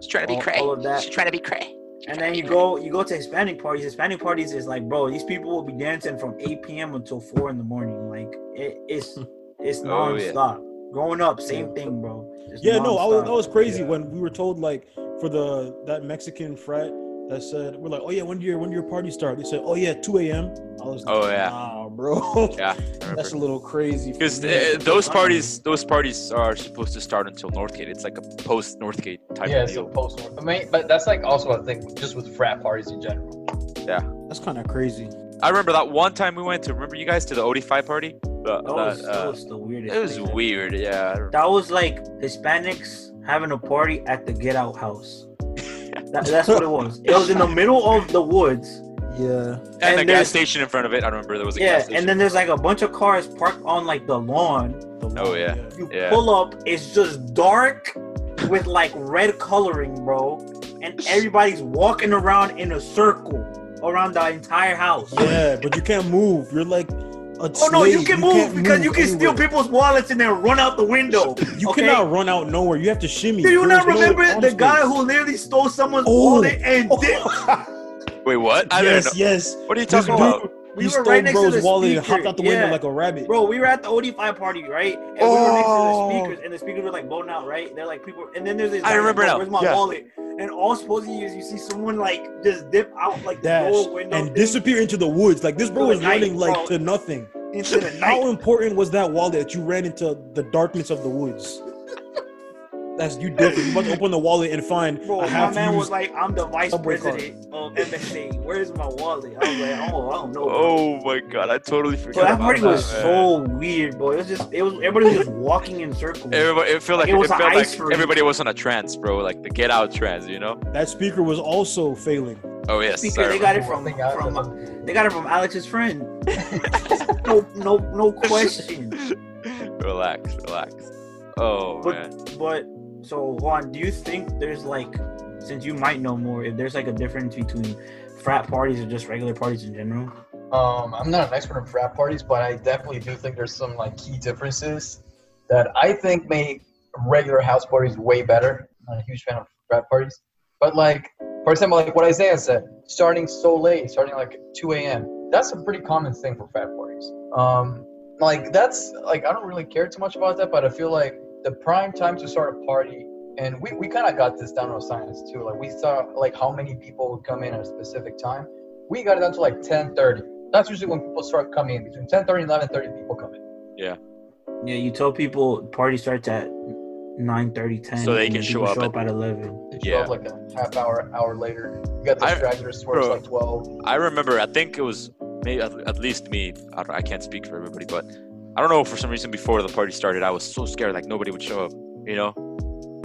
she's trying to be All- cray. all of that. She's trying to be cray. And then you go you go to Hispanic parties. Hispanic parties is like, bro, these people will be dancing from 8 p.m. until 4 in the morning. Like it, it's it's Oh, yeah. nonstop. Growing up, same thing, bro. Just Yeah, no, I was, nonstop. that was crazy Yeah. when we were told like for the that Mexican frat that said we're like, oh yeah, when do your when do your party start? They said, oh yeah, two a.m. I was like, Oh, yeah. nah, bro, Yeah, that's a little crazy. because uh, those parties, those parties are supposed to start until Northgate. It's like a post Northgate type Yeah, of it's a post. I mean, but that's like also a thing just with frat parties in general. Yeah, that's kind of crazy. I remember that one time we went to. Remember you guys to the OD5 party? The- That was, that, that uh, was the weirdest. it was thing. weird. Yeah. That was like Hispanics having a party at the Get Out house. That, that's what it was. It was in the middle of the woods. Yeah, And, and the gas station in front of it. I remember there was a Yeah, gas station. and then there's like a bunch of cars parked on like the lawn. the Oh, yeah. You Yeah. pull up, it's just dark with like red coloring, bro. And everybody's walking around in a circle around the entire house. yeah, but you can't move. You're like a Oh no, you slave. can move can't because you can steal people's wallets and then run out the window. You okay? cannot run out nowhere. You have to shimmy. Do you There's not remember arm the guy who literally stole someone's Oh. wallet and did? Wait, what? I yes, yes. What are you This talking dude, about? We he were stole right next to the wallet and speaker. hopped out the window Yeah. like a rabbit. Bro, we were at the OD5 party, right? And we were next to Oh. the speakers, and the speakers were like blown out, right? They're like people, and then there's this. I guy, remember like, now. Where's my Yeah. wallet? And all supposedly is you see someone like just dip out like the dash door window and thing disappear into the woods. Like this bro was night, running like bro. to nothing. into the How important was that wallet that you ran into the darkness of the woods? That's you different. You must open the wallet and find Bro, I my have to man use. was like, "I'm the vice Subway card. president of MSA. Where's my wallet?" I was like, "Oh, I don't know." bro." Oh my god, I totally forgot Bro, that about party that. was man. so weird, bro. It was just, it was everybody was just walking in circles. Everybody, it felt like, Like, it it, was an felt ice like everybody was on a trance, bro. Like the get out trance, you know? that speaker was also failing. Oh yes. Speaker, I they got it from Thing out from of they got it from Alex's friend. no, no, no question. relax, relax. Oh But- man. But so Juan, do you think there's like, since you might know more, if there's like a difference between frat parties or just regular parties in general? Um, I'm not an expert in frat parties, but I definitely do think there's some like key differences that I think make regular house parties way better. I'm a huge fan of frat parties. But like, for example, like what Isaiah said, starting so late, starting like 2 a.m. That's a pretty common thing for frat parties. Um, like that's like I don't really care too much about that, but I feel like the prime time to start a party, and we, we kind of got this down to science too. Like we saw like how many people would come in at a specific time. We got it down to like 10:30. That's usually when people start coming in. Between 10:30 and 11:30, people come in. Yeah, yeah you tell people party starts at 9 30 10 So they and can then show people up at 11 They show Yeah. up like a half hour, hour later. You got the I- stragglers where it's bro. like 12. I remember. I think it was maybe at, at least me. I, don't, I can't speak for everybody, but I don't know. For some reason, before the party started, I was so scared like nobody would show up. You know,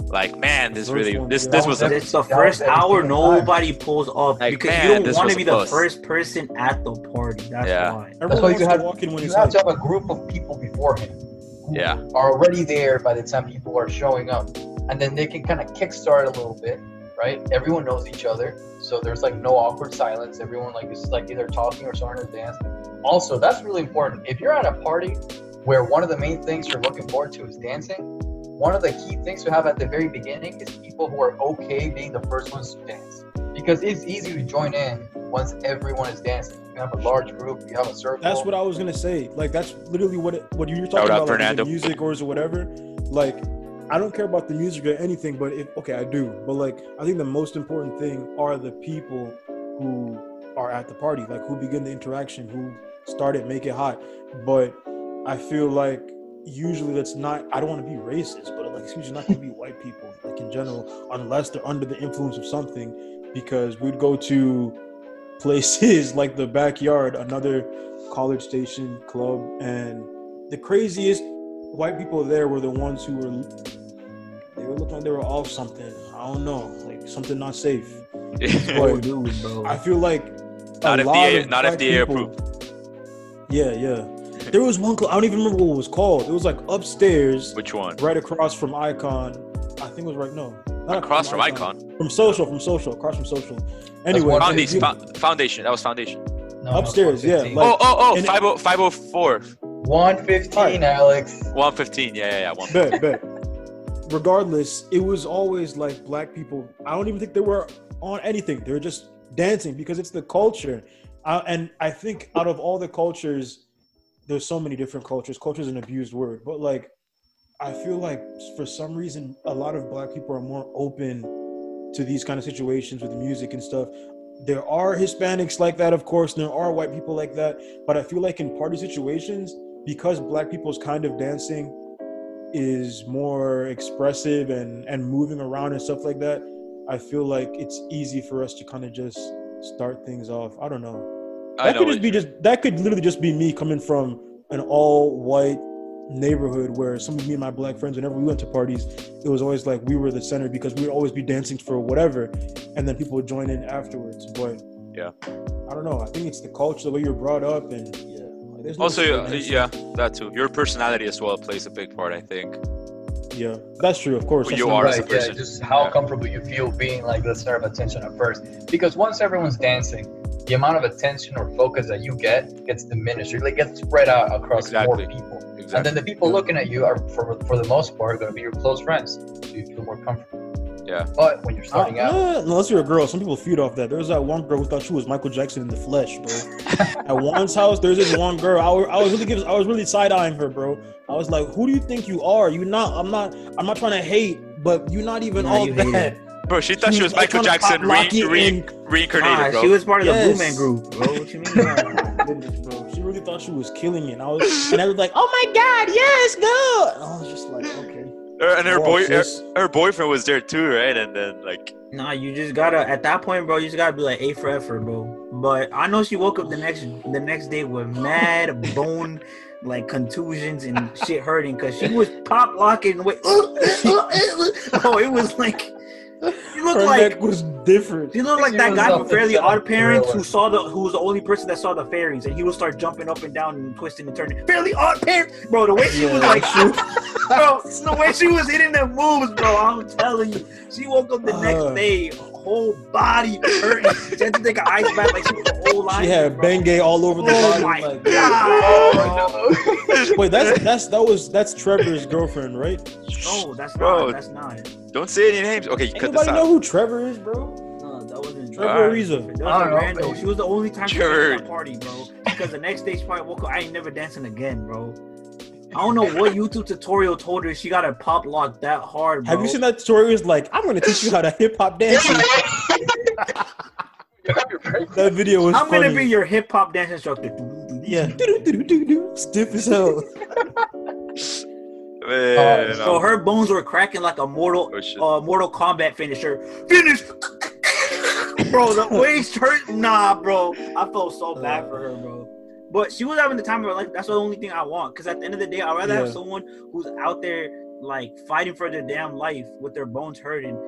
like man, this really one, this this was was a, it's the first hour single time. nobody pulls up Like, because man, you don't want to be the bus. first person at the party that's Yeah. why That's Everyone why wants you to have, walk in when you it's have to have a group of people beforehand who Yeah. are already there by the time people are showing up. And then they can kind of kickstart a little bit, right? Everyone knows each other. So there's like no awkward silence. Everyone like is like either talking or starting to dance. Also, that's really important. If you're at a party where one of the main things you're looking forward to is dancing, one of the key things to have at the very beginning is people who are okay being the first ones to dance. Because it's easy to join in once everyone is dancing. You have a large group, you have a circle. That's what I was gonna say. Like that's literally what it, what you were Shout talking out about, like, is it music or is it whatever. Like, I don't care about the music or anything, but if okay, I do. But like, I think the most important thing are the people who are at the party, like who begin the interaction, who start it, make it hot. But I feel like usually that's not. I don't want to be racist, but like it's usually not gonna be white people, like in general, unless they're under the influence of something. Because we'd go to places like the backyard, another college station club, and the craziest white people there were the ones who were they were looking like they were off something. I don't know, like something not safe. But dude bro I feel like Not a FDA lot of not black FDA people- Yeah, yeah. There was one club. I don't even remember what it was called. It was like upstairs, which one? right across from Icon. I think it was right. No, not Across from Icon. From social, from social, across from social. Anyway, one Foundation. Fo- foundation. That was foundation. No, no, Upstairs, yeah, like- oh, oh, oh, and it- 50 504. 115, Alex. 115. Yeah, yeah, yeah. One. bet, bet. Regardless, it was always like black people. I don't even think they were on anything. They were just dancing because it's the culture. Uh, and I think out of all the cultures, there's so many different cultures. Culture is an abused word, but like, I feel like for some reason, a lot of black people are more open to these kind of situations with music and stuff. There are Hispanics like that, of course, there are white people like that. But I feel like in party situations, because black people's kind of dancing is more expressive and and moving around and stuff like that i feel like it's easy for us to kind of just start things off i don't know I that know. could just be just that could literally just be me coming from an all white neighborhood where some of me and my black friends whenever we went to parties it was always like we were the center because we would always be dancing for whatever and then people would join in afterwards but Yeah. i don't know i think it's the culture the way you're brought up and yeah like, there's no Also, uh, yeah, that too. Your personality as well plays a big part, I think. yeah that's true of course Who That's you not- are as a Right, yeah, person. just how Yeah. comfortable you feel being like the center of attention at first. Because once everyone's dancing, the amount of attention or focus that you get gets diminished. It like gets spread out across Exactly. more people. And Exactly. then the people looking at you are, for, for the most part, going to be your close friends. So you feel more comfortable. Yeah. But when you're starting Uh, out, uh, unless you're a girl, some people feed off that. There was that one girl who thought she was Michael Jackson in the flesh, bro. At Juan's house, there's this one girl. I, I was really, giv- I was really side eyeing her, bro. I was like, "Who do you think you are? You not? I'm not. I'm not trying to hate, but you're not even Nah, all that." Bro, she thought She she was, was Michael Jackson pop lock re- it re- in. reincarnated, Nah, bro. she was part of the Blue Man group, bro. What you mean? Oh goodness, bro. She really thought she was killing it. And I was, and I was like, "Oh my god, yes, go!" And I was just like, "Okay." Her- and her boy, her, her boyfriend was there too, right? And then like, Nah, you just gotta at that point, bro. You just gotta be like A for effort, bro. But I know she woke up the next the next day with mad bone like contusions and shit hurting because she was pop locking. Wait, oh, it was like you look Her like neck was different. you look like She that guy from Fairly Odd Parents who saw the who was the only person that saw the fairies and he would start jumping up and down and twisting and turning. Fairly Odd Parents, bro. The way she was Yeah. like, bro, the way she was hitting them moves, bro. I'm telling you, she woke up the next Uh. day whole body hurting. She had to take an ice bath like she was an old line. She had Bengay all over the Oh body. my like- god! Oh, Wait, that's that's that was that's Trevor's girlfriend, right? No, that's Bro. not. That's not. Don't say any names. Okay, you cut this Anybody know who Trevor is, bro? No, that wasn't. Trevor Alright. Ariza. That I was don't know, random. baby. She was the only time she Sure. went to that party, bro. Because the next day she probably woke up. I ain't never dancing again, bro. I don't know what YouTube tutorial told her she got to pop lock that hard, bro. Have you seen that tutorial? It's like I'm gonna teach you how to hip hop dance. You have your break. that video was I'm funny. gonna be your hip hop dance instructor. yeah, Do-do-do-do-do. stiff as hell. Man, So I'm- her bones were cracking like a mortal, Oh, uh, Mortal Kombat finisher. Finish, bro. The waist hurt, nah, bro. I felt so bad for her, bro. But she was having the time of her life. That's the only thing I want. Because at the end of the day, I'd rather have someone who's out there like fighting for their damn life with their bones hurting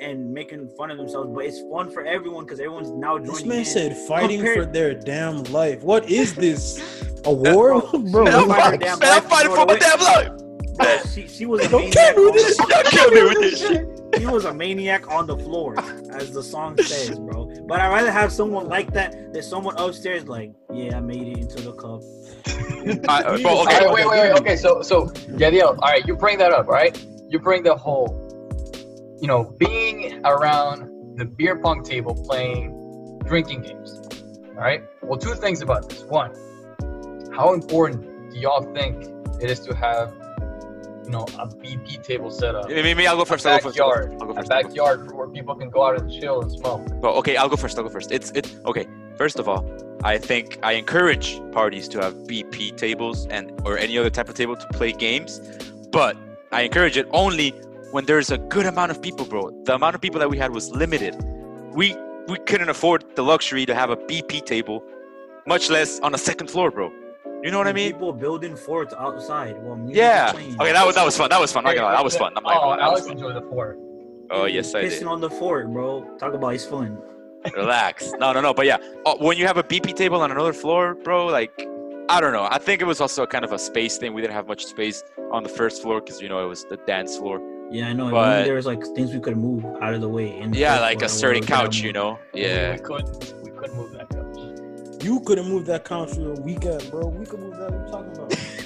and making fun of themselves. But it's fun for everyone because everyone's now joining. This man in. said fighting Compared- for their damn life. What is this? A war, bro? Man, I'm relax. fighting damn Man, I'm life, fighting bro, for my the damn life. Bro, she, she was a Don't maniac. kill me on- with this. Don't kill me with this shit. he was a maniac on the floor, as the song says, bro. But I'd rather have someone like that than someone upstairs like, yeah, I made it into the cup. Uh, bro, All okay. right, wait, wait, wait. Okay, so, so, Yadiel, all right, you bring that up, right? You bring the whole, you know, being around the beer pong table playing drinking games. All right. Well, two things about this. One, how important do y'all think it is to have, you know, a BP table set up? Maybe, maybe I'll go first. I'll go first. I'll backyard, go- a first. I'll backyard for where people can go out and chill and smoke. Well, okay, I'll go first. I'll go first. It's it. Okay, first of all, I think I encourage parties to have BP tables and or any other type of table to play games, but I encourage it only when there's a good amount of people, bro. The amount of people that we had was limited. We we couldn't afford the luxury to have a BP table, much less on a second floor, bro. You know what I mean? People building forts outside while Yeah. playing. Okay, that was that was fun. That was fun. Not gonna lie, that was fun. I'm not gonna Oh, lie, that was Alex fun. enjoyed the fort. Oh yes, I Pissing did. on the fort, bro. Talk about it's fun. Relax. No, no, no. But yeah, uh, when you have a BP table on another floor, bro, like, I don't know. I think it was also kind of a space thing. We didn't have much space on the first floor because you know it was the dance floor. Yeah, I know. But- Maybe there was like things we could move out of the way. in the Yeah, like a sturdy where we could have couch, you know. Yeah. We couldn't, we couldn't move that couch. You could have moved that couch for a weekend, bro. We could move that. What are you talking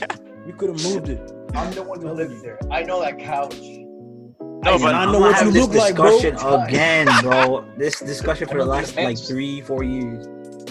about? we could have moved it. I'm the one who lives there. I know that couch. No, Hey, but- I know what have you look like, bro. discussion again, bro. This discussion for the last like three, four years.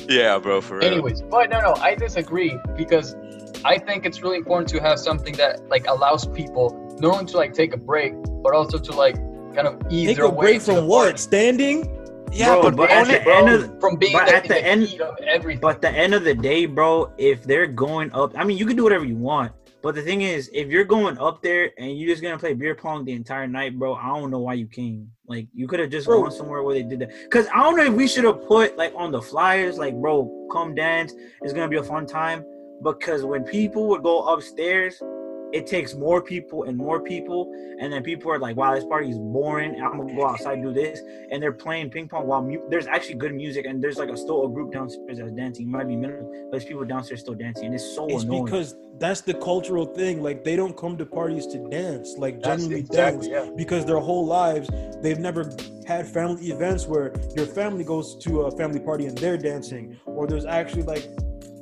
Yeah, bro, for real. Anyways, but no, no, I disagree because I think it's really important to have something that like allows people not only to like take a break, but also to like kind of ease Take their a way break from what? party. Standing? Yeah, Bro, but, but at the end of from being but the, at the end- of everything. But the end of the day, bro, if they're going up, I mean, you can do whatever you want. But the thing is, if you're going up there and you're just gonna play beer pong the entire night, bro, I don't know why you came. Like, you could have just Bro. gone somewhere where they did that. Cause I don't know if we should have put like on the flyers, like, bro, come dance. It's gonna be a fun time. Because when people would go upstairs, it takes more people and more people, and then people are like, "Wow, this party is boring. I'm gonna go outside and do this." And they're playing ping pong while mu- there's actually good music, and there's like a still a group downstairs that's dancing. It might be minimal, but there's people downstairs still dancing, and it's so It's annoying. because that's the cultural thing. Like they don't come to parties to dance, like That's genuinely exactly, dance, yeah. because their whole lives they've never had family events where your family goes to a family party and they're dancing, or there's actually like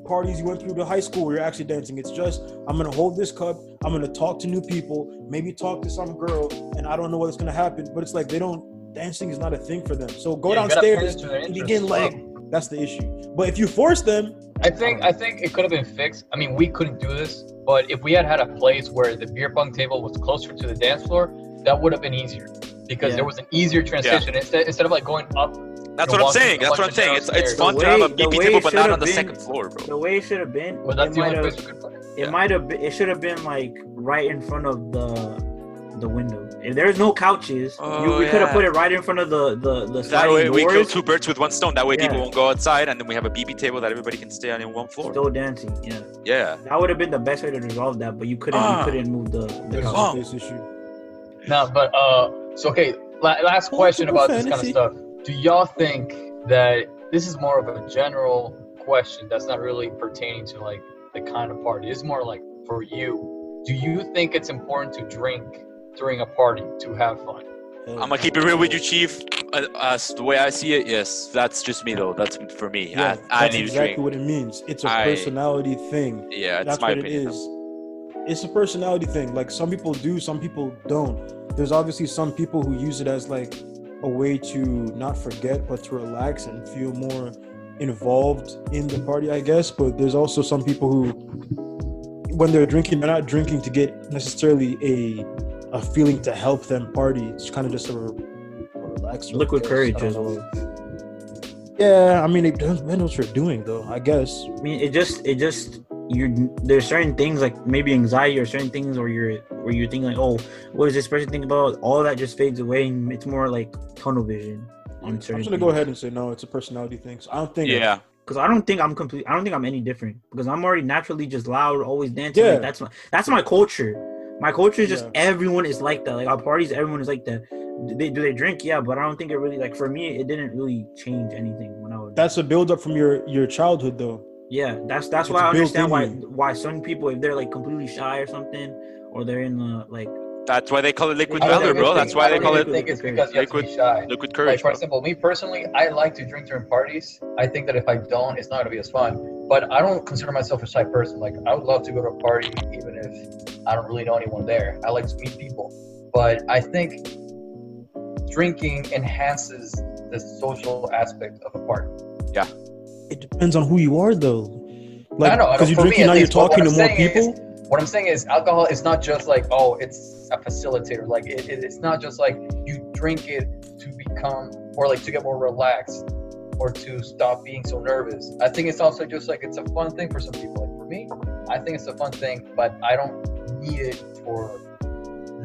parties you went through to high school where you're actually dancing. It's just I'm gonna hold this cup, I'm gonna talk to new people, maybe talk to some girl, and I don't know what's gonna happen. But it's like they don't dancing is not a thing for them. So go Yeah, you gotta pay downstairs and begin like well. that's the issue. But if you force them, I think I think it could have been fixed. I mean, we couldn't do this, but if we had had a place where the beer pong table was closer to the dance floor, that would have been easier because Yeah. there was an easier transition instead instead of like going up. That's what I'm saying. That's what I'm saying. It's it's downstairs. fun The to have a way- the BP table, but not on the been- second floor, bro. the way it should have been, Well, that's it might have, place we could play. it Yeah. might have, it should have been like right in front of the the window. If there's no couches, you, Oh, we could have put it right in front of the the the That sliding way we kill two birds with one stone. That way people won't go outside, and then we have a BB table that everybody can stay on in one floor. Still dancing, yeah. Yeah. That would have been the best way to resolve that, but you couldn't. Ah. you couldn't move the. the There's couch. Oh. issue. No, but uh, so okay. La- last question about this kind of stuff. Do y'all think that this is more of a general question that's not really pertaining to like the kind of party? It's more like for you. Do you think it's important to drink during a party to have fun? I'm gonna keep it real with you, Chief. Uh, uh, the way I see it, yes, that's just me though. That's for me. Yeah, I, I that's need exactly to drink. what it means. It's a personality thing. Yeah, That's my what opinion. it is. It's a personality thing. Like some people do, some people don't. There's obviously some people who use it as like a way to not forget, but to relax and feel more involved in the party, I guess. But there's also some people who, when they're drinking, they're not drinking to get necessarily a a feeling to help them party. It's kind of just a, a. Liquid courage I don't as know. well. Yeah, I mean, it depends what you're doing, though. I guess. I mean, it just it just you're there's certain things like maybe anxiety or certain things where you're where you're thinking like, oh, what does this person think about? All that just fades away, and it's more like tunnel vision on I'm just gonna go ahead and say no. It's a personality thing. So I don't think. Yeah, because I don't think I'm complete. I don't think I'm any different because I'm already naturally just loud, always dancing. Yeah. Like, that's my that's my culture. My culture is just Yeah. everyone is like that. Like our parties, everyone is like that. Do they do they drink? Yeah, but I don't think it really like for me. It didn't really change anything when I was. That's a build up from your your childhood, though. Yeah, that's that's It's why I understand why you. why some people if they're like completely shy or something or they're in the like that's why they call it liquid I valor, bro. That's why they call even it think it's because you have be shy. liquid Like courage. for bro. example, me personally, I like to drink during parties. I think that if I don't, it's not gonna be as fun. But I don't consider myself a shy person. Like I would love to go to a party even if I don't really know anyone there. I like to meet people. But I think drinking enhances the social aspect of a party. It depends on who you are, though. Like, I know, I know. because you're drinking now, you're least, but what talking to more saying is- people. What I'm saying is, alcohol is not just like, oh, it's a facilitator. Like, it, it, it's not just like you drink it to become, or like to get more relaxed, or to stop being so nervous. I think it's also just like it's a fun thing for some people. Like for me, I think it's a fun thing, but I don't need it for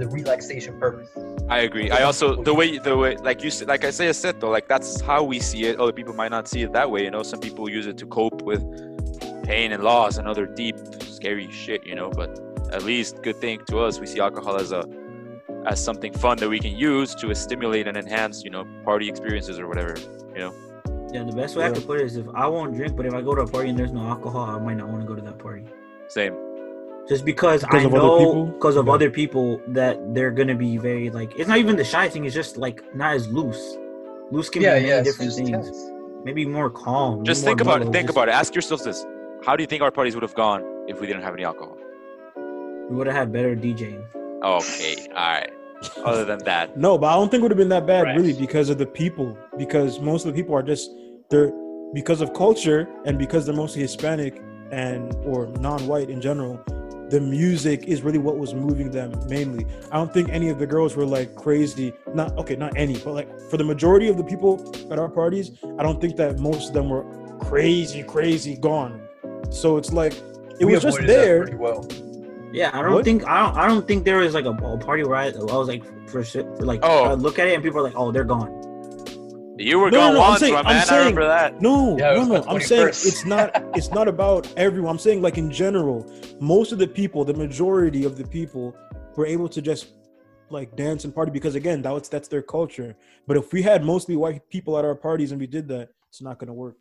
the relaxation purpose. I agree. I also the way the way like you said, like I say, I said though, like that's how we see it. Other people might not see it that way. You know, some people use it to cope with pain and loss and other deep, scary shit. You know, but at least good thing to us, we see alcohol as a as something fun that we can use to stimulate and enhance, you know, party experiences or whatever. You know, yeah the best way I Yeah. could put it is if I won't drink but if I go to a party and there's no alcohol I might not want to go to that party same. Just because, Because I of other know people? because of Yeah. other people that they're gonna be very like it's not even the shy thing it's just like not as loose loose can yeah, be many yeah, different just things tense. maybe more calm Just more think about it. Think just- about it. Ask yourselves this: How do you think our parties would have gone if we didn't have any alcohol? we would have had better DJing Okay, all right. Other than that, No, but I don't think it would have been that bad, Right. really, because of the people. Because most of the people are just they're because of culture and because they're mostly Hispanic and or non-white in general. The music is really what was moving them mainly. I don't think any of the girls were like crazy. Not okay, not any, but like for the majority of the people at our parties, I don't think that most of them were crazy, crazy gone. So it's like it We was just there. pretty well. Yeah, I don't What? think I don't I don't think there was like a, a party where I, I was like for shit for like Oh. I look at it and people are like oh they're gone. You were No, no, gone no, I'm once, saying- my I'm man. I saying- remember that. No, Yeah, no, no. I'm saying it's not. It's not about everyone. I'm saying like in general, most of the people, the majority of the people, were able to just like dance and party because again, that was that's their culture. But if we had mostly white people at our parties and we did that, it's not gonna work.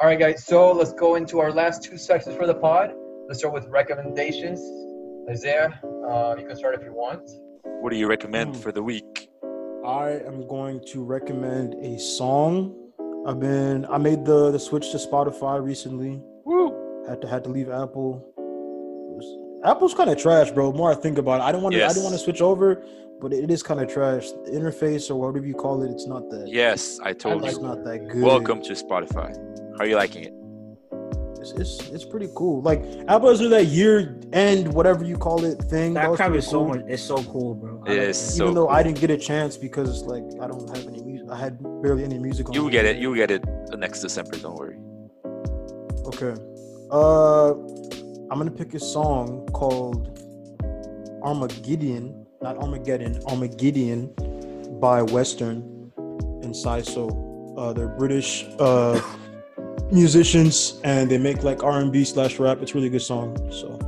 All right, guys. So let's go into our last two sections for the pod. Let's start with recommendations. Isaiah, uh, you can start if you want. What do you recommend Hmm. for the week? I am going to recommend a song. I've been I made the the switch to Spotify recently. Woo! Had to had to leave Apple. Was- Apple's kind of trash, bro. The more I think about it, I don't want to. I Yes. didn't want to switch over, but it is kind of trash. The interface or whatever you call it, it's not that. Yes, I told it's you. not that good. Welcome to Spotify. How are you liking it? It's, it's it's pretty cool. Like Apple does do that year end whatever you call it thing. That was crap pretty is so much it's so cool, bro. I It like is that. so Even though I didn't get a chance because it's like I don't have any music. I had barely any music on. You will get it. You will get it next December. Don't worry. Okay. Uh, I'm gonna pick a song called Armageddon, not Armageddon, Armageddon by Western and Siso. Uh, they're British uh, musicians and they make like R&B slash rap. It's a really good song. So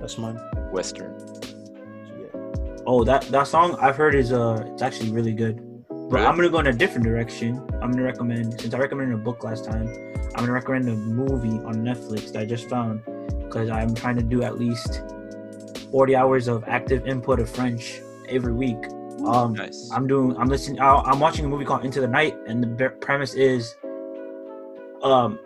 that's mine. Western. Yeah. Oh, that that song I've heard is uh it's actually really good. But I'm gonna go in a different direction. I'm gonna recommend since I recommended a book last time, I'm gonna recommend a movie on Netflix that I just found because I'm trying to do at least 40 hours of active input of French every week. Um, Nice. I'm doing. I'm listening. I- I'm watching a movie called Into the Night, and the premise is, um,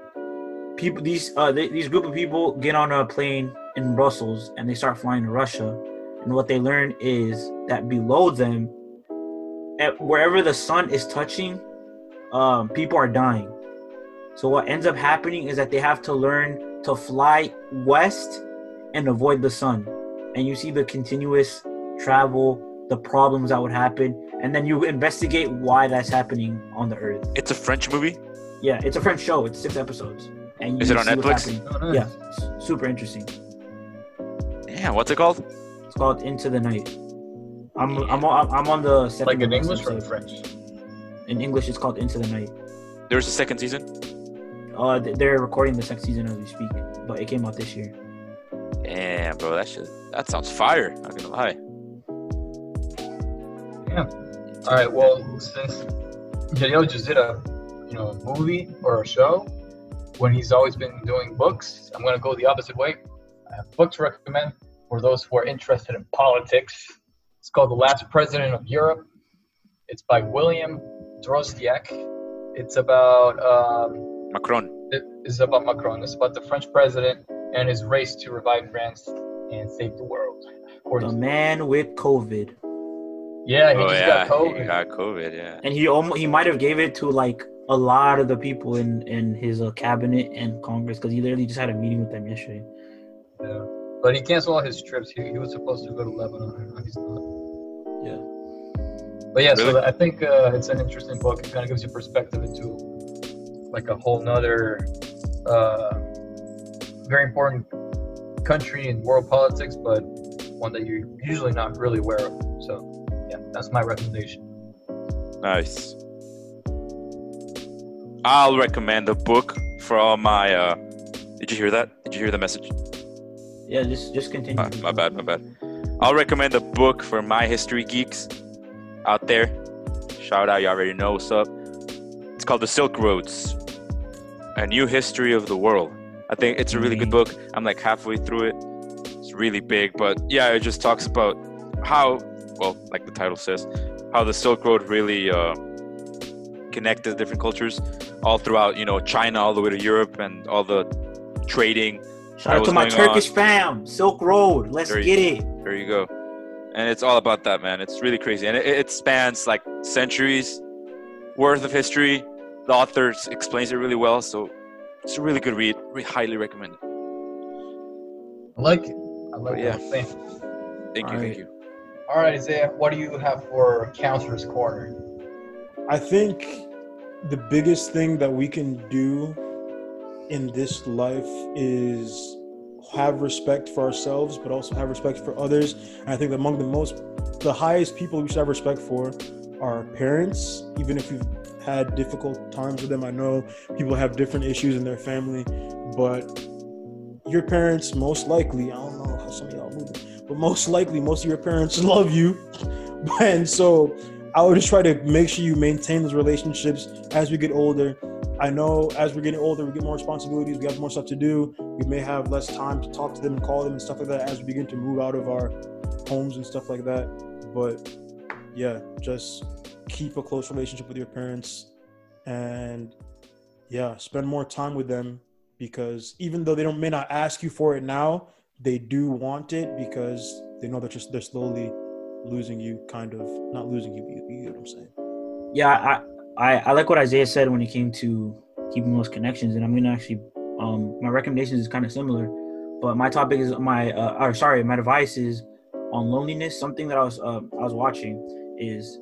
people these uh they, these group of people get on a plane in Brussels and they start flying to Russia, and what they learn is that below them, at wherever the sun is touching, um, people are dying. So what ends up happening is that they have to learn to fly west and avoid the sun, and you see the continuous travel, the problems that would happen, and then you investigate why that's happening on the Earth. It's a French movie. Yeah, it's a French show. It's six episodes, and you Is it on see what's Netflix? happening. Oh, nice. Yeah, it's super interesting. Yeah. What's it called? It's called Into the Night. I'm I'm on, I'm on the second Like in to last English or in episode. French? In English, it's called Into the Night. There's a second season. Uh, th- they're recording the second season as we speak, but it came out this year. Damn, bro, that shit. That sounds fire. Not gonna lie. Yeah. All right. Well, since Jaleel just did a, you know, a movie or a show, when he's always been doing books, I'm gonna go the opposite way. I have a book to recommend for those who are interested in politics. It's called The Last President of Europe. It's by William Drozdiak. It's about um, Macron. it is about Macron. It's about the French president and his race to revive France and save the world. Of course. The man with COVID, yeah, he oh just yeah, got COVID. he got COVID. Yeah. and he almost he might have gave it to like a lot of the people in in his uh, cabinet and Congress because he literally just had a meeting with them yesterday. Yeah. But he canceled all his trips. He, he was supposed to go to Lebanon. and he's not. Yeah. But yeah, so I think uh, it's an interesting book. It kind of gives you perspective into like a whole nother uh, very important country in world politics, but one that you're usually not really aware of. So yeah, that's my recommendation. Nice. I'll recommend a book for all my. uh Did you hear that? Did you hear the message? Yeah, just just continue. My, my bad, my bad. I'll recommend a book for my history geeks out there. Shout out, you already know what's up. It's called The Silk Roads A New History of the World. I think it's a really good book. I'm like halfway through it. It's really big, but yeah, it just talks about how, well, like the title says, how the Silk Road really uh, connected different cultures all throughout, you know, China all the way to Europe and all the trading Shout out to my going on? Turkish fam, Silk Road. Let's There you- get it. There you go. And it's all about that, man. It's really crazy. And it, it spans like centuries worth of history. The author explains it really well. So it's a really good read. We highly recommend it. I like it. I like oh, But yeah. what you're. Thank you. All Thank right. you. All right, Isaiah, what do you have for Counselor's Corner? I think the biggest thing that we can do in this life is have respect for ourselves, but also have respect for others. And I think among the most, the highest people we should have respect for are parents, even if you've had difficult times with them. I know people have different issues in their family, but your parents most likely, I don't know how some of y'all but most likely, most of your parents love you. And so I would just try to make sure you maintain those relationships as we get older. I know as we're getting older, we get more responsibilities, we have more stuff to do. We may have less time to talk to them and call them and stuff like that as we begin to move out of our homes and stuff like that. But yeah, just keep a close relationship with your parents and yeah, spend more time with them because even though they don't may not ask you for it now, they do want it because they know that you're, they're slowly losing you, kind of not losing you. You, you get what I'm saying? Yeah, I, I I like what Isaiah said when it came to keeping those connections, and I'm gonna actually um my recommendations is kind of similar, but my topic is my uh or sorry my advice is on loneliness. Something that I was uh, I was watching is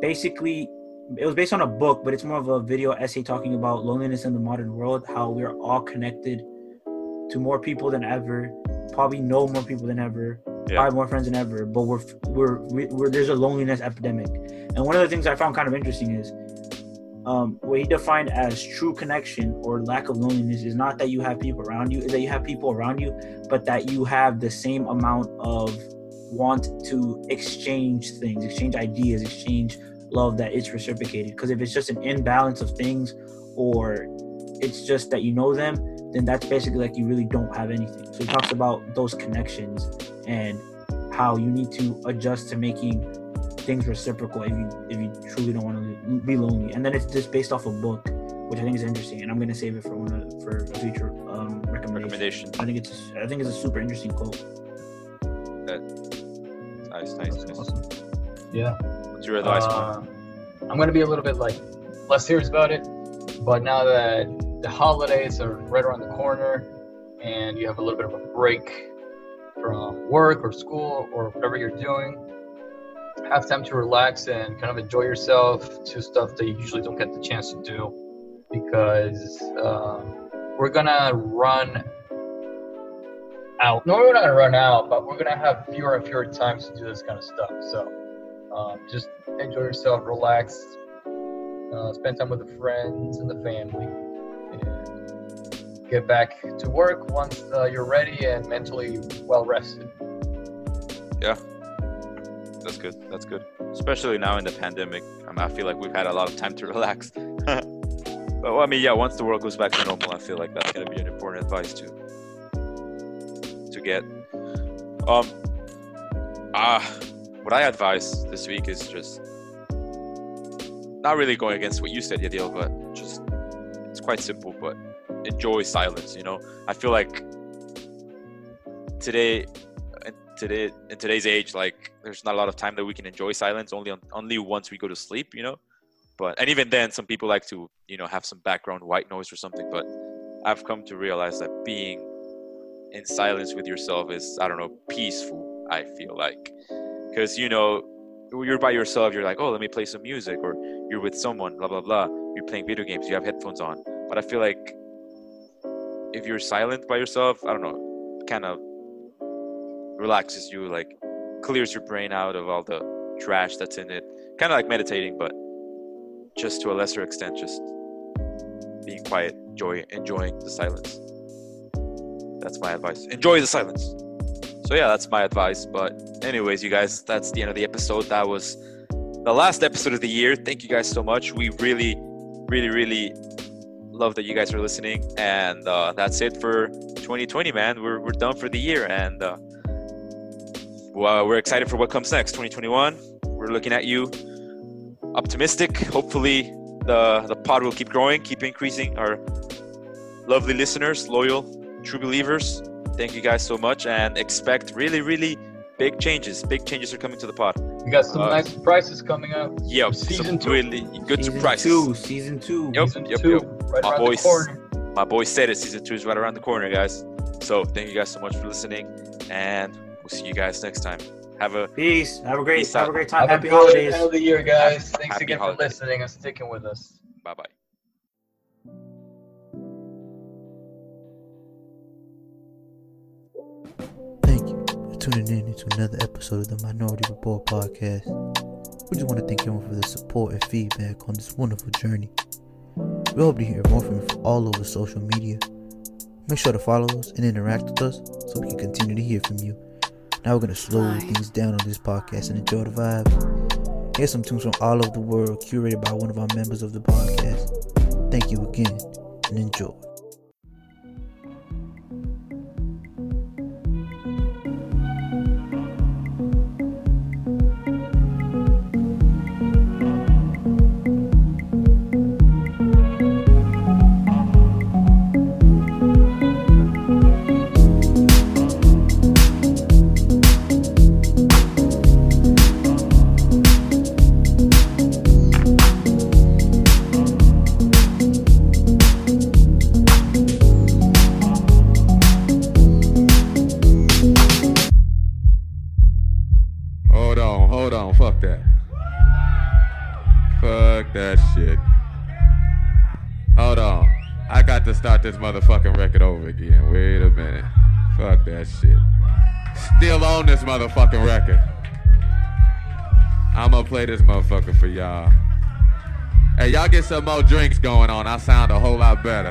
basically it was based on a book, but it's more of a video essay talking about loneliness in the modern world, how we're all connected to more people than ever, probably know more people than ever, Yeah. have more friends than ever, but we're we're, we're there's a loneliness epidemic. And one of the things I found kind of interesting is um, what he defined as true connection or lack of loneliness is not that you have people around you, is that you have people around you, but that you have the same amount of want to exchange things, exchange ideas, exchange love that it's reciprocated. Because if it's just an imbalance of things or it's just that you know them, then that's basically like you really don't have anything. So he talks about those connections and how you need to adjust to making things reciprocal if you if you truly don't want to be lonely. And then it's just based off a book, which I think is interesting. And I'm gonna save it for one of, for a future um, recommendation. Recommendation. I think it's I think it's a super interesting quote. Nice, nice, nice. Awesome. Yeah. What's your advice, man? Uh, I'm gonna be a little bit like less serious about it, but now that the holidays are right around the corner and you have a little bit of a break from work or school or whatever you're doing, have time to relax and kind of enjoy yourself to stuff that you usually don't get the chance to do because um, we're gonna run out. No, we're not gonna run out, but we're gonna have fewer and fewer times to do this kind of stuff. So um, just enjoy yourself, relax, uh, spend time with the friends and the family, get back to work once uh, you're ready and mentally well rested. Yeah, that's good. That's good. Especially now in the pandemic. I, mean, I feel like we've had a lot of time to relax. but well, I mean, yeah, once the world goes back to normal, I feel like that's gonna be an important advice to to get. Um. Ah, what I advise this week is just not really going against what you said, Yadiel, but just it's quite simple. But enjoy silence. You know, I feel like today in today in today's age like there's not a lot of time that we can enjoy silence only on, only once we go to sleep you know? But and even then some people like to you know have some background white noise or something but i've come to realize that being in silence with yourself is i don't know peaceful i feel like. Because you know you're by yourself you're like oh let me play some music or you're with someone blah blah blah. You're playing video games you have headphones on. But i feel like if you're silent by yourself i don't know kind of relaxes you, like clears your brain out of all the trash that's in it. Kind of like meditating, but just to a lesser extent, just being quiet, enjoy, enjoying the silence. That's my advice. Enjoy the silence. So yeah, that's my advice. But anyways, you guys, that's the end of the episode. That was the last episode of the year. Thank you guys so much. We really, really, really love that you guys are listening. And uh, that's it for 2020, man. We're we're done for the year, and uh, well, we're excited for what comes next 2021 we're looking at you optimistic hopefully the the pod will keep growing keep increasing our lovely listeners loyal true believers thank you guys so much and expect really really big changes big changes are coming to the pod We got some Uh, nice surprises coming up. yep Season some two. really good season surprises two, season two. Yep, Season yep, two, yep. Right My around boys. the corner. my boy said it season two is right around the corner guys so thank you guys so much for listening and we'll see you guys next time have a Peace. Have a great Peace have out. a great time. Have a Happy good holidays. end of the year, guys. Thanks Happy again holidays. for listening and sticking with us. bye bye Thank you for tuning in into another episode of the Minority Report podcast. We just want to thank everyone for the support and feedback on this wonderful journey. We hope to hear more from you all over social media. Make sure to follow us and interact with us so we can continue to hear from you. Now we're going to slow things down on this podcast and enjoy the vibe. Here's some tunes from all over the world curated by one of our members of the podcast. Thank you again and enjoy. Get some more drinks going on. I sound a whole lot better.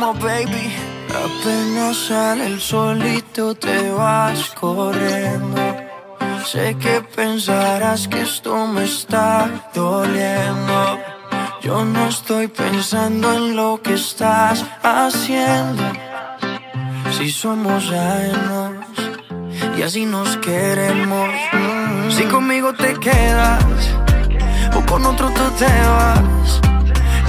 Maluma, baby. Apenas sale el solito te vas corriendo. Sé que pensarás que esto me está doliendo. Yo no estoy pensando en lo que estás haciendo. Si somos ajenos y así nos queremos. Si conmigo te quedas o con otro tú te vas.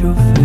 your face.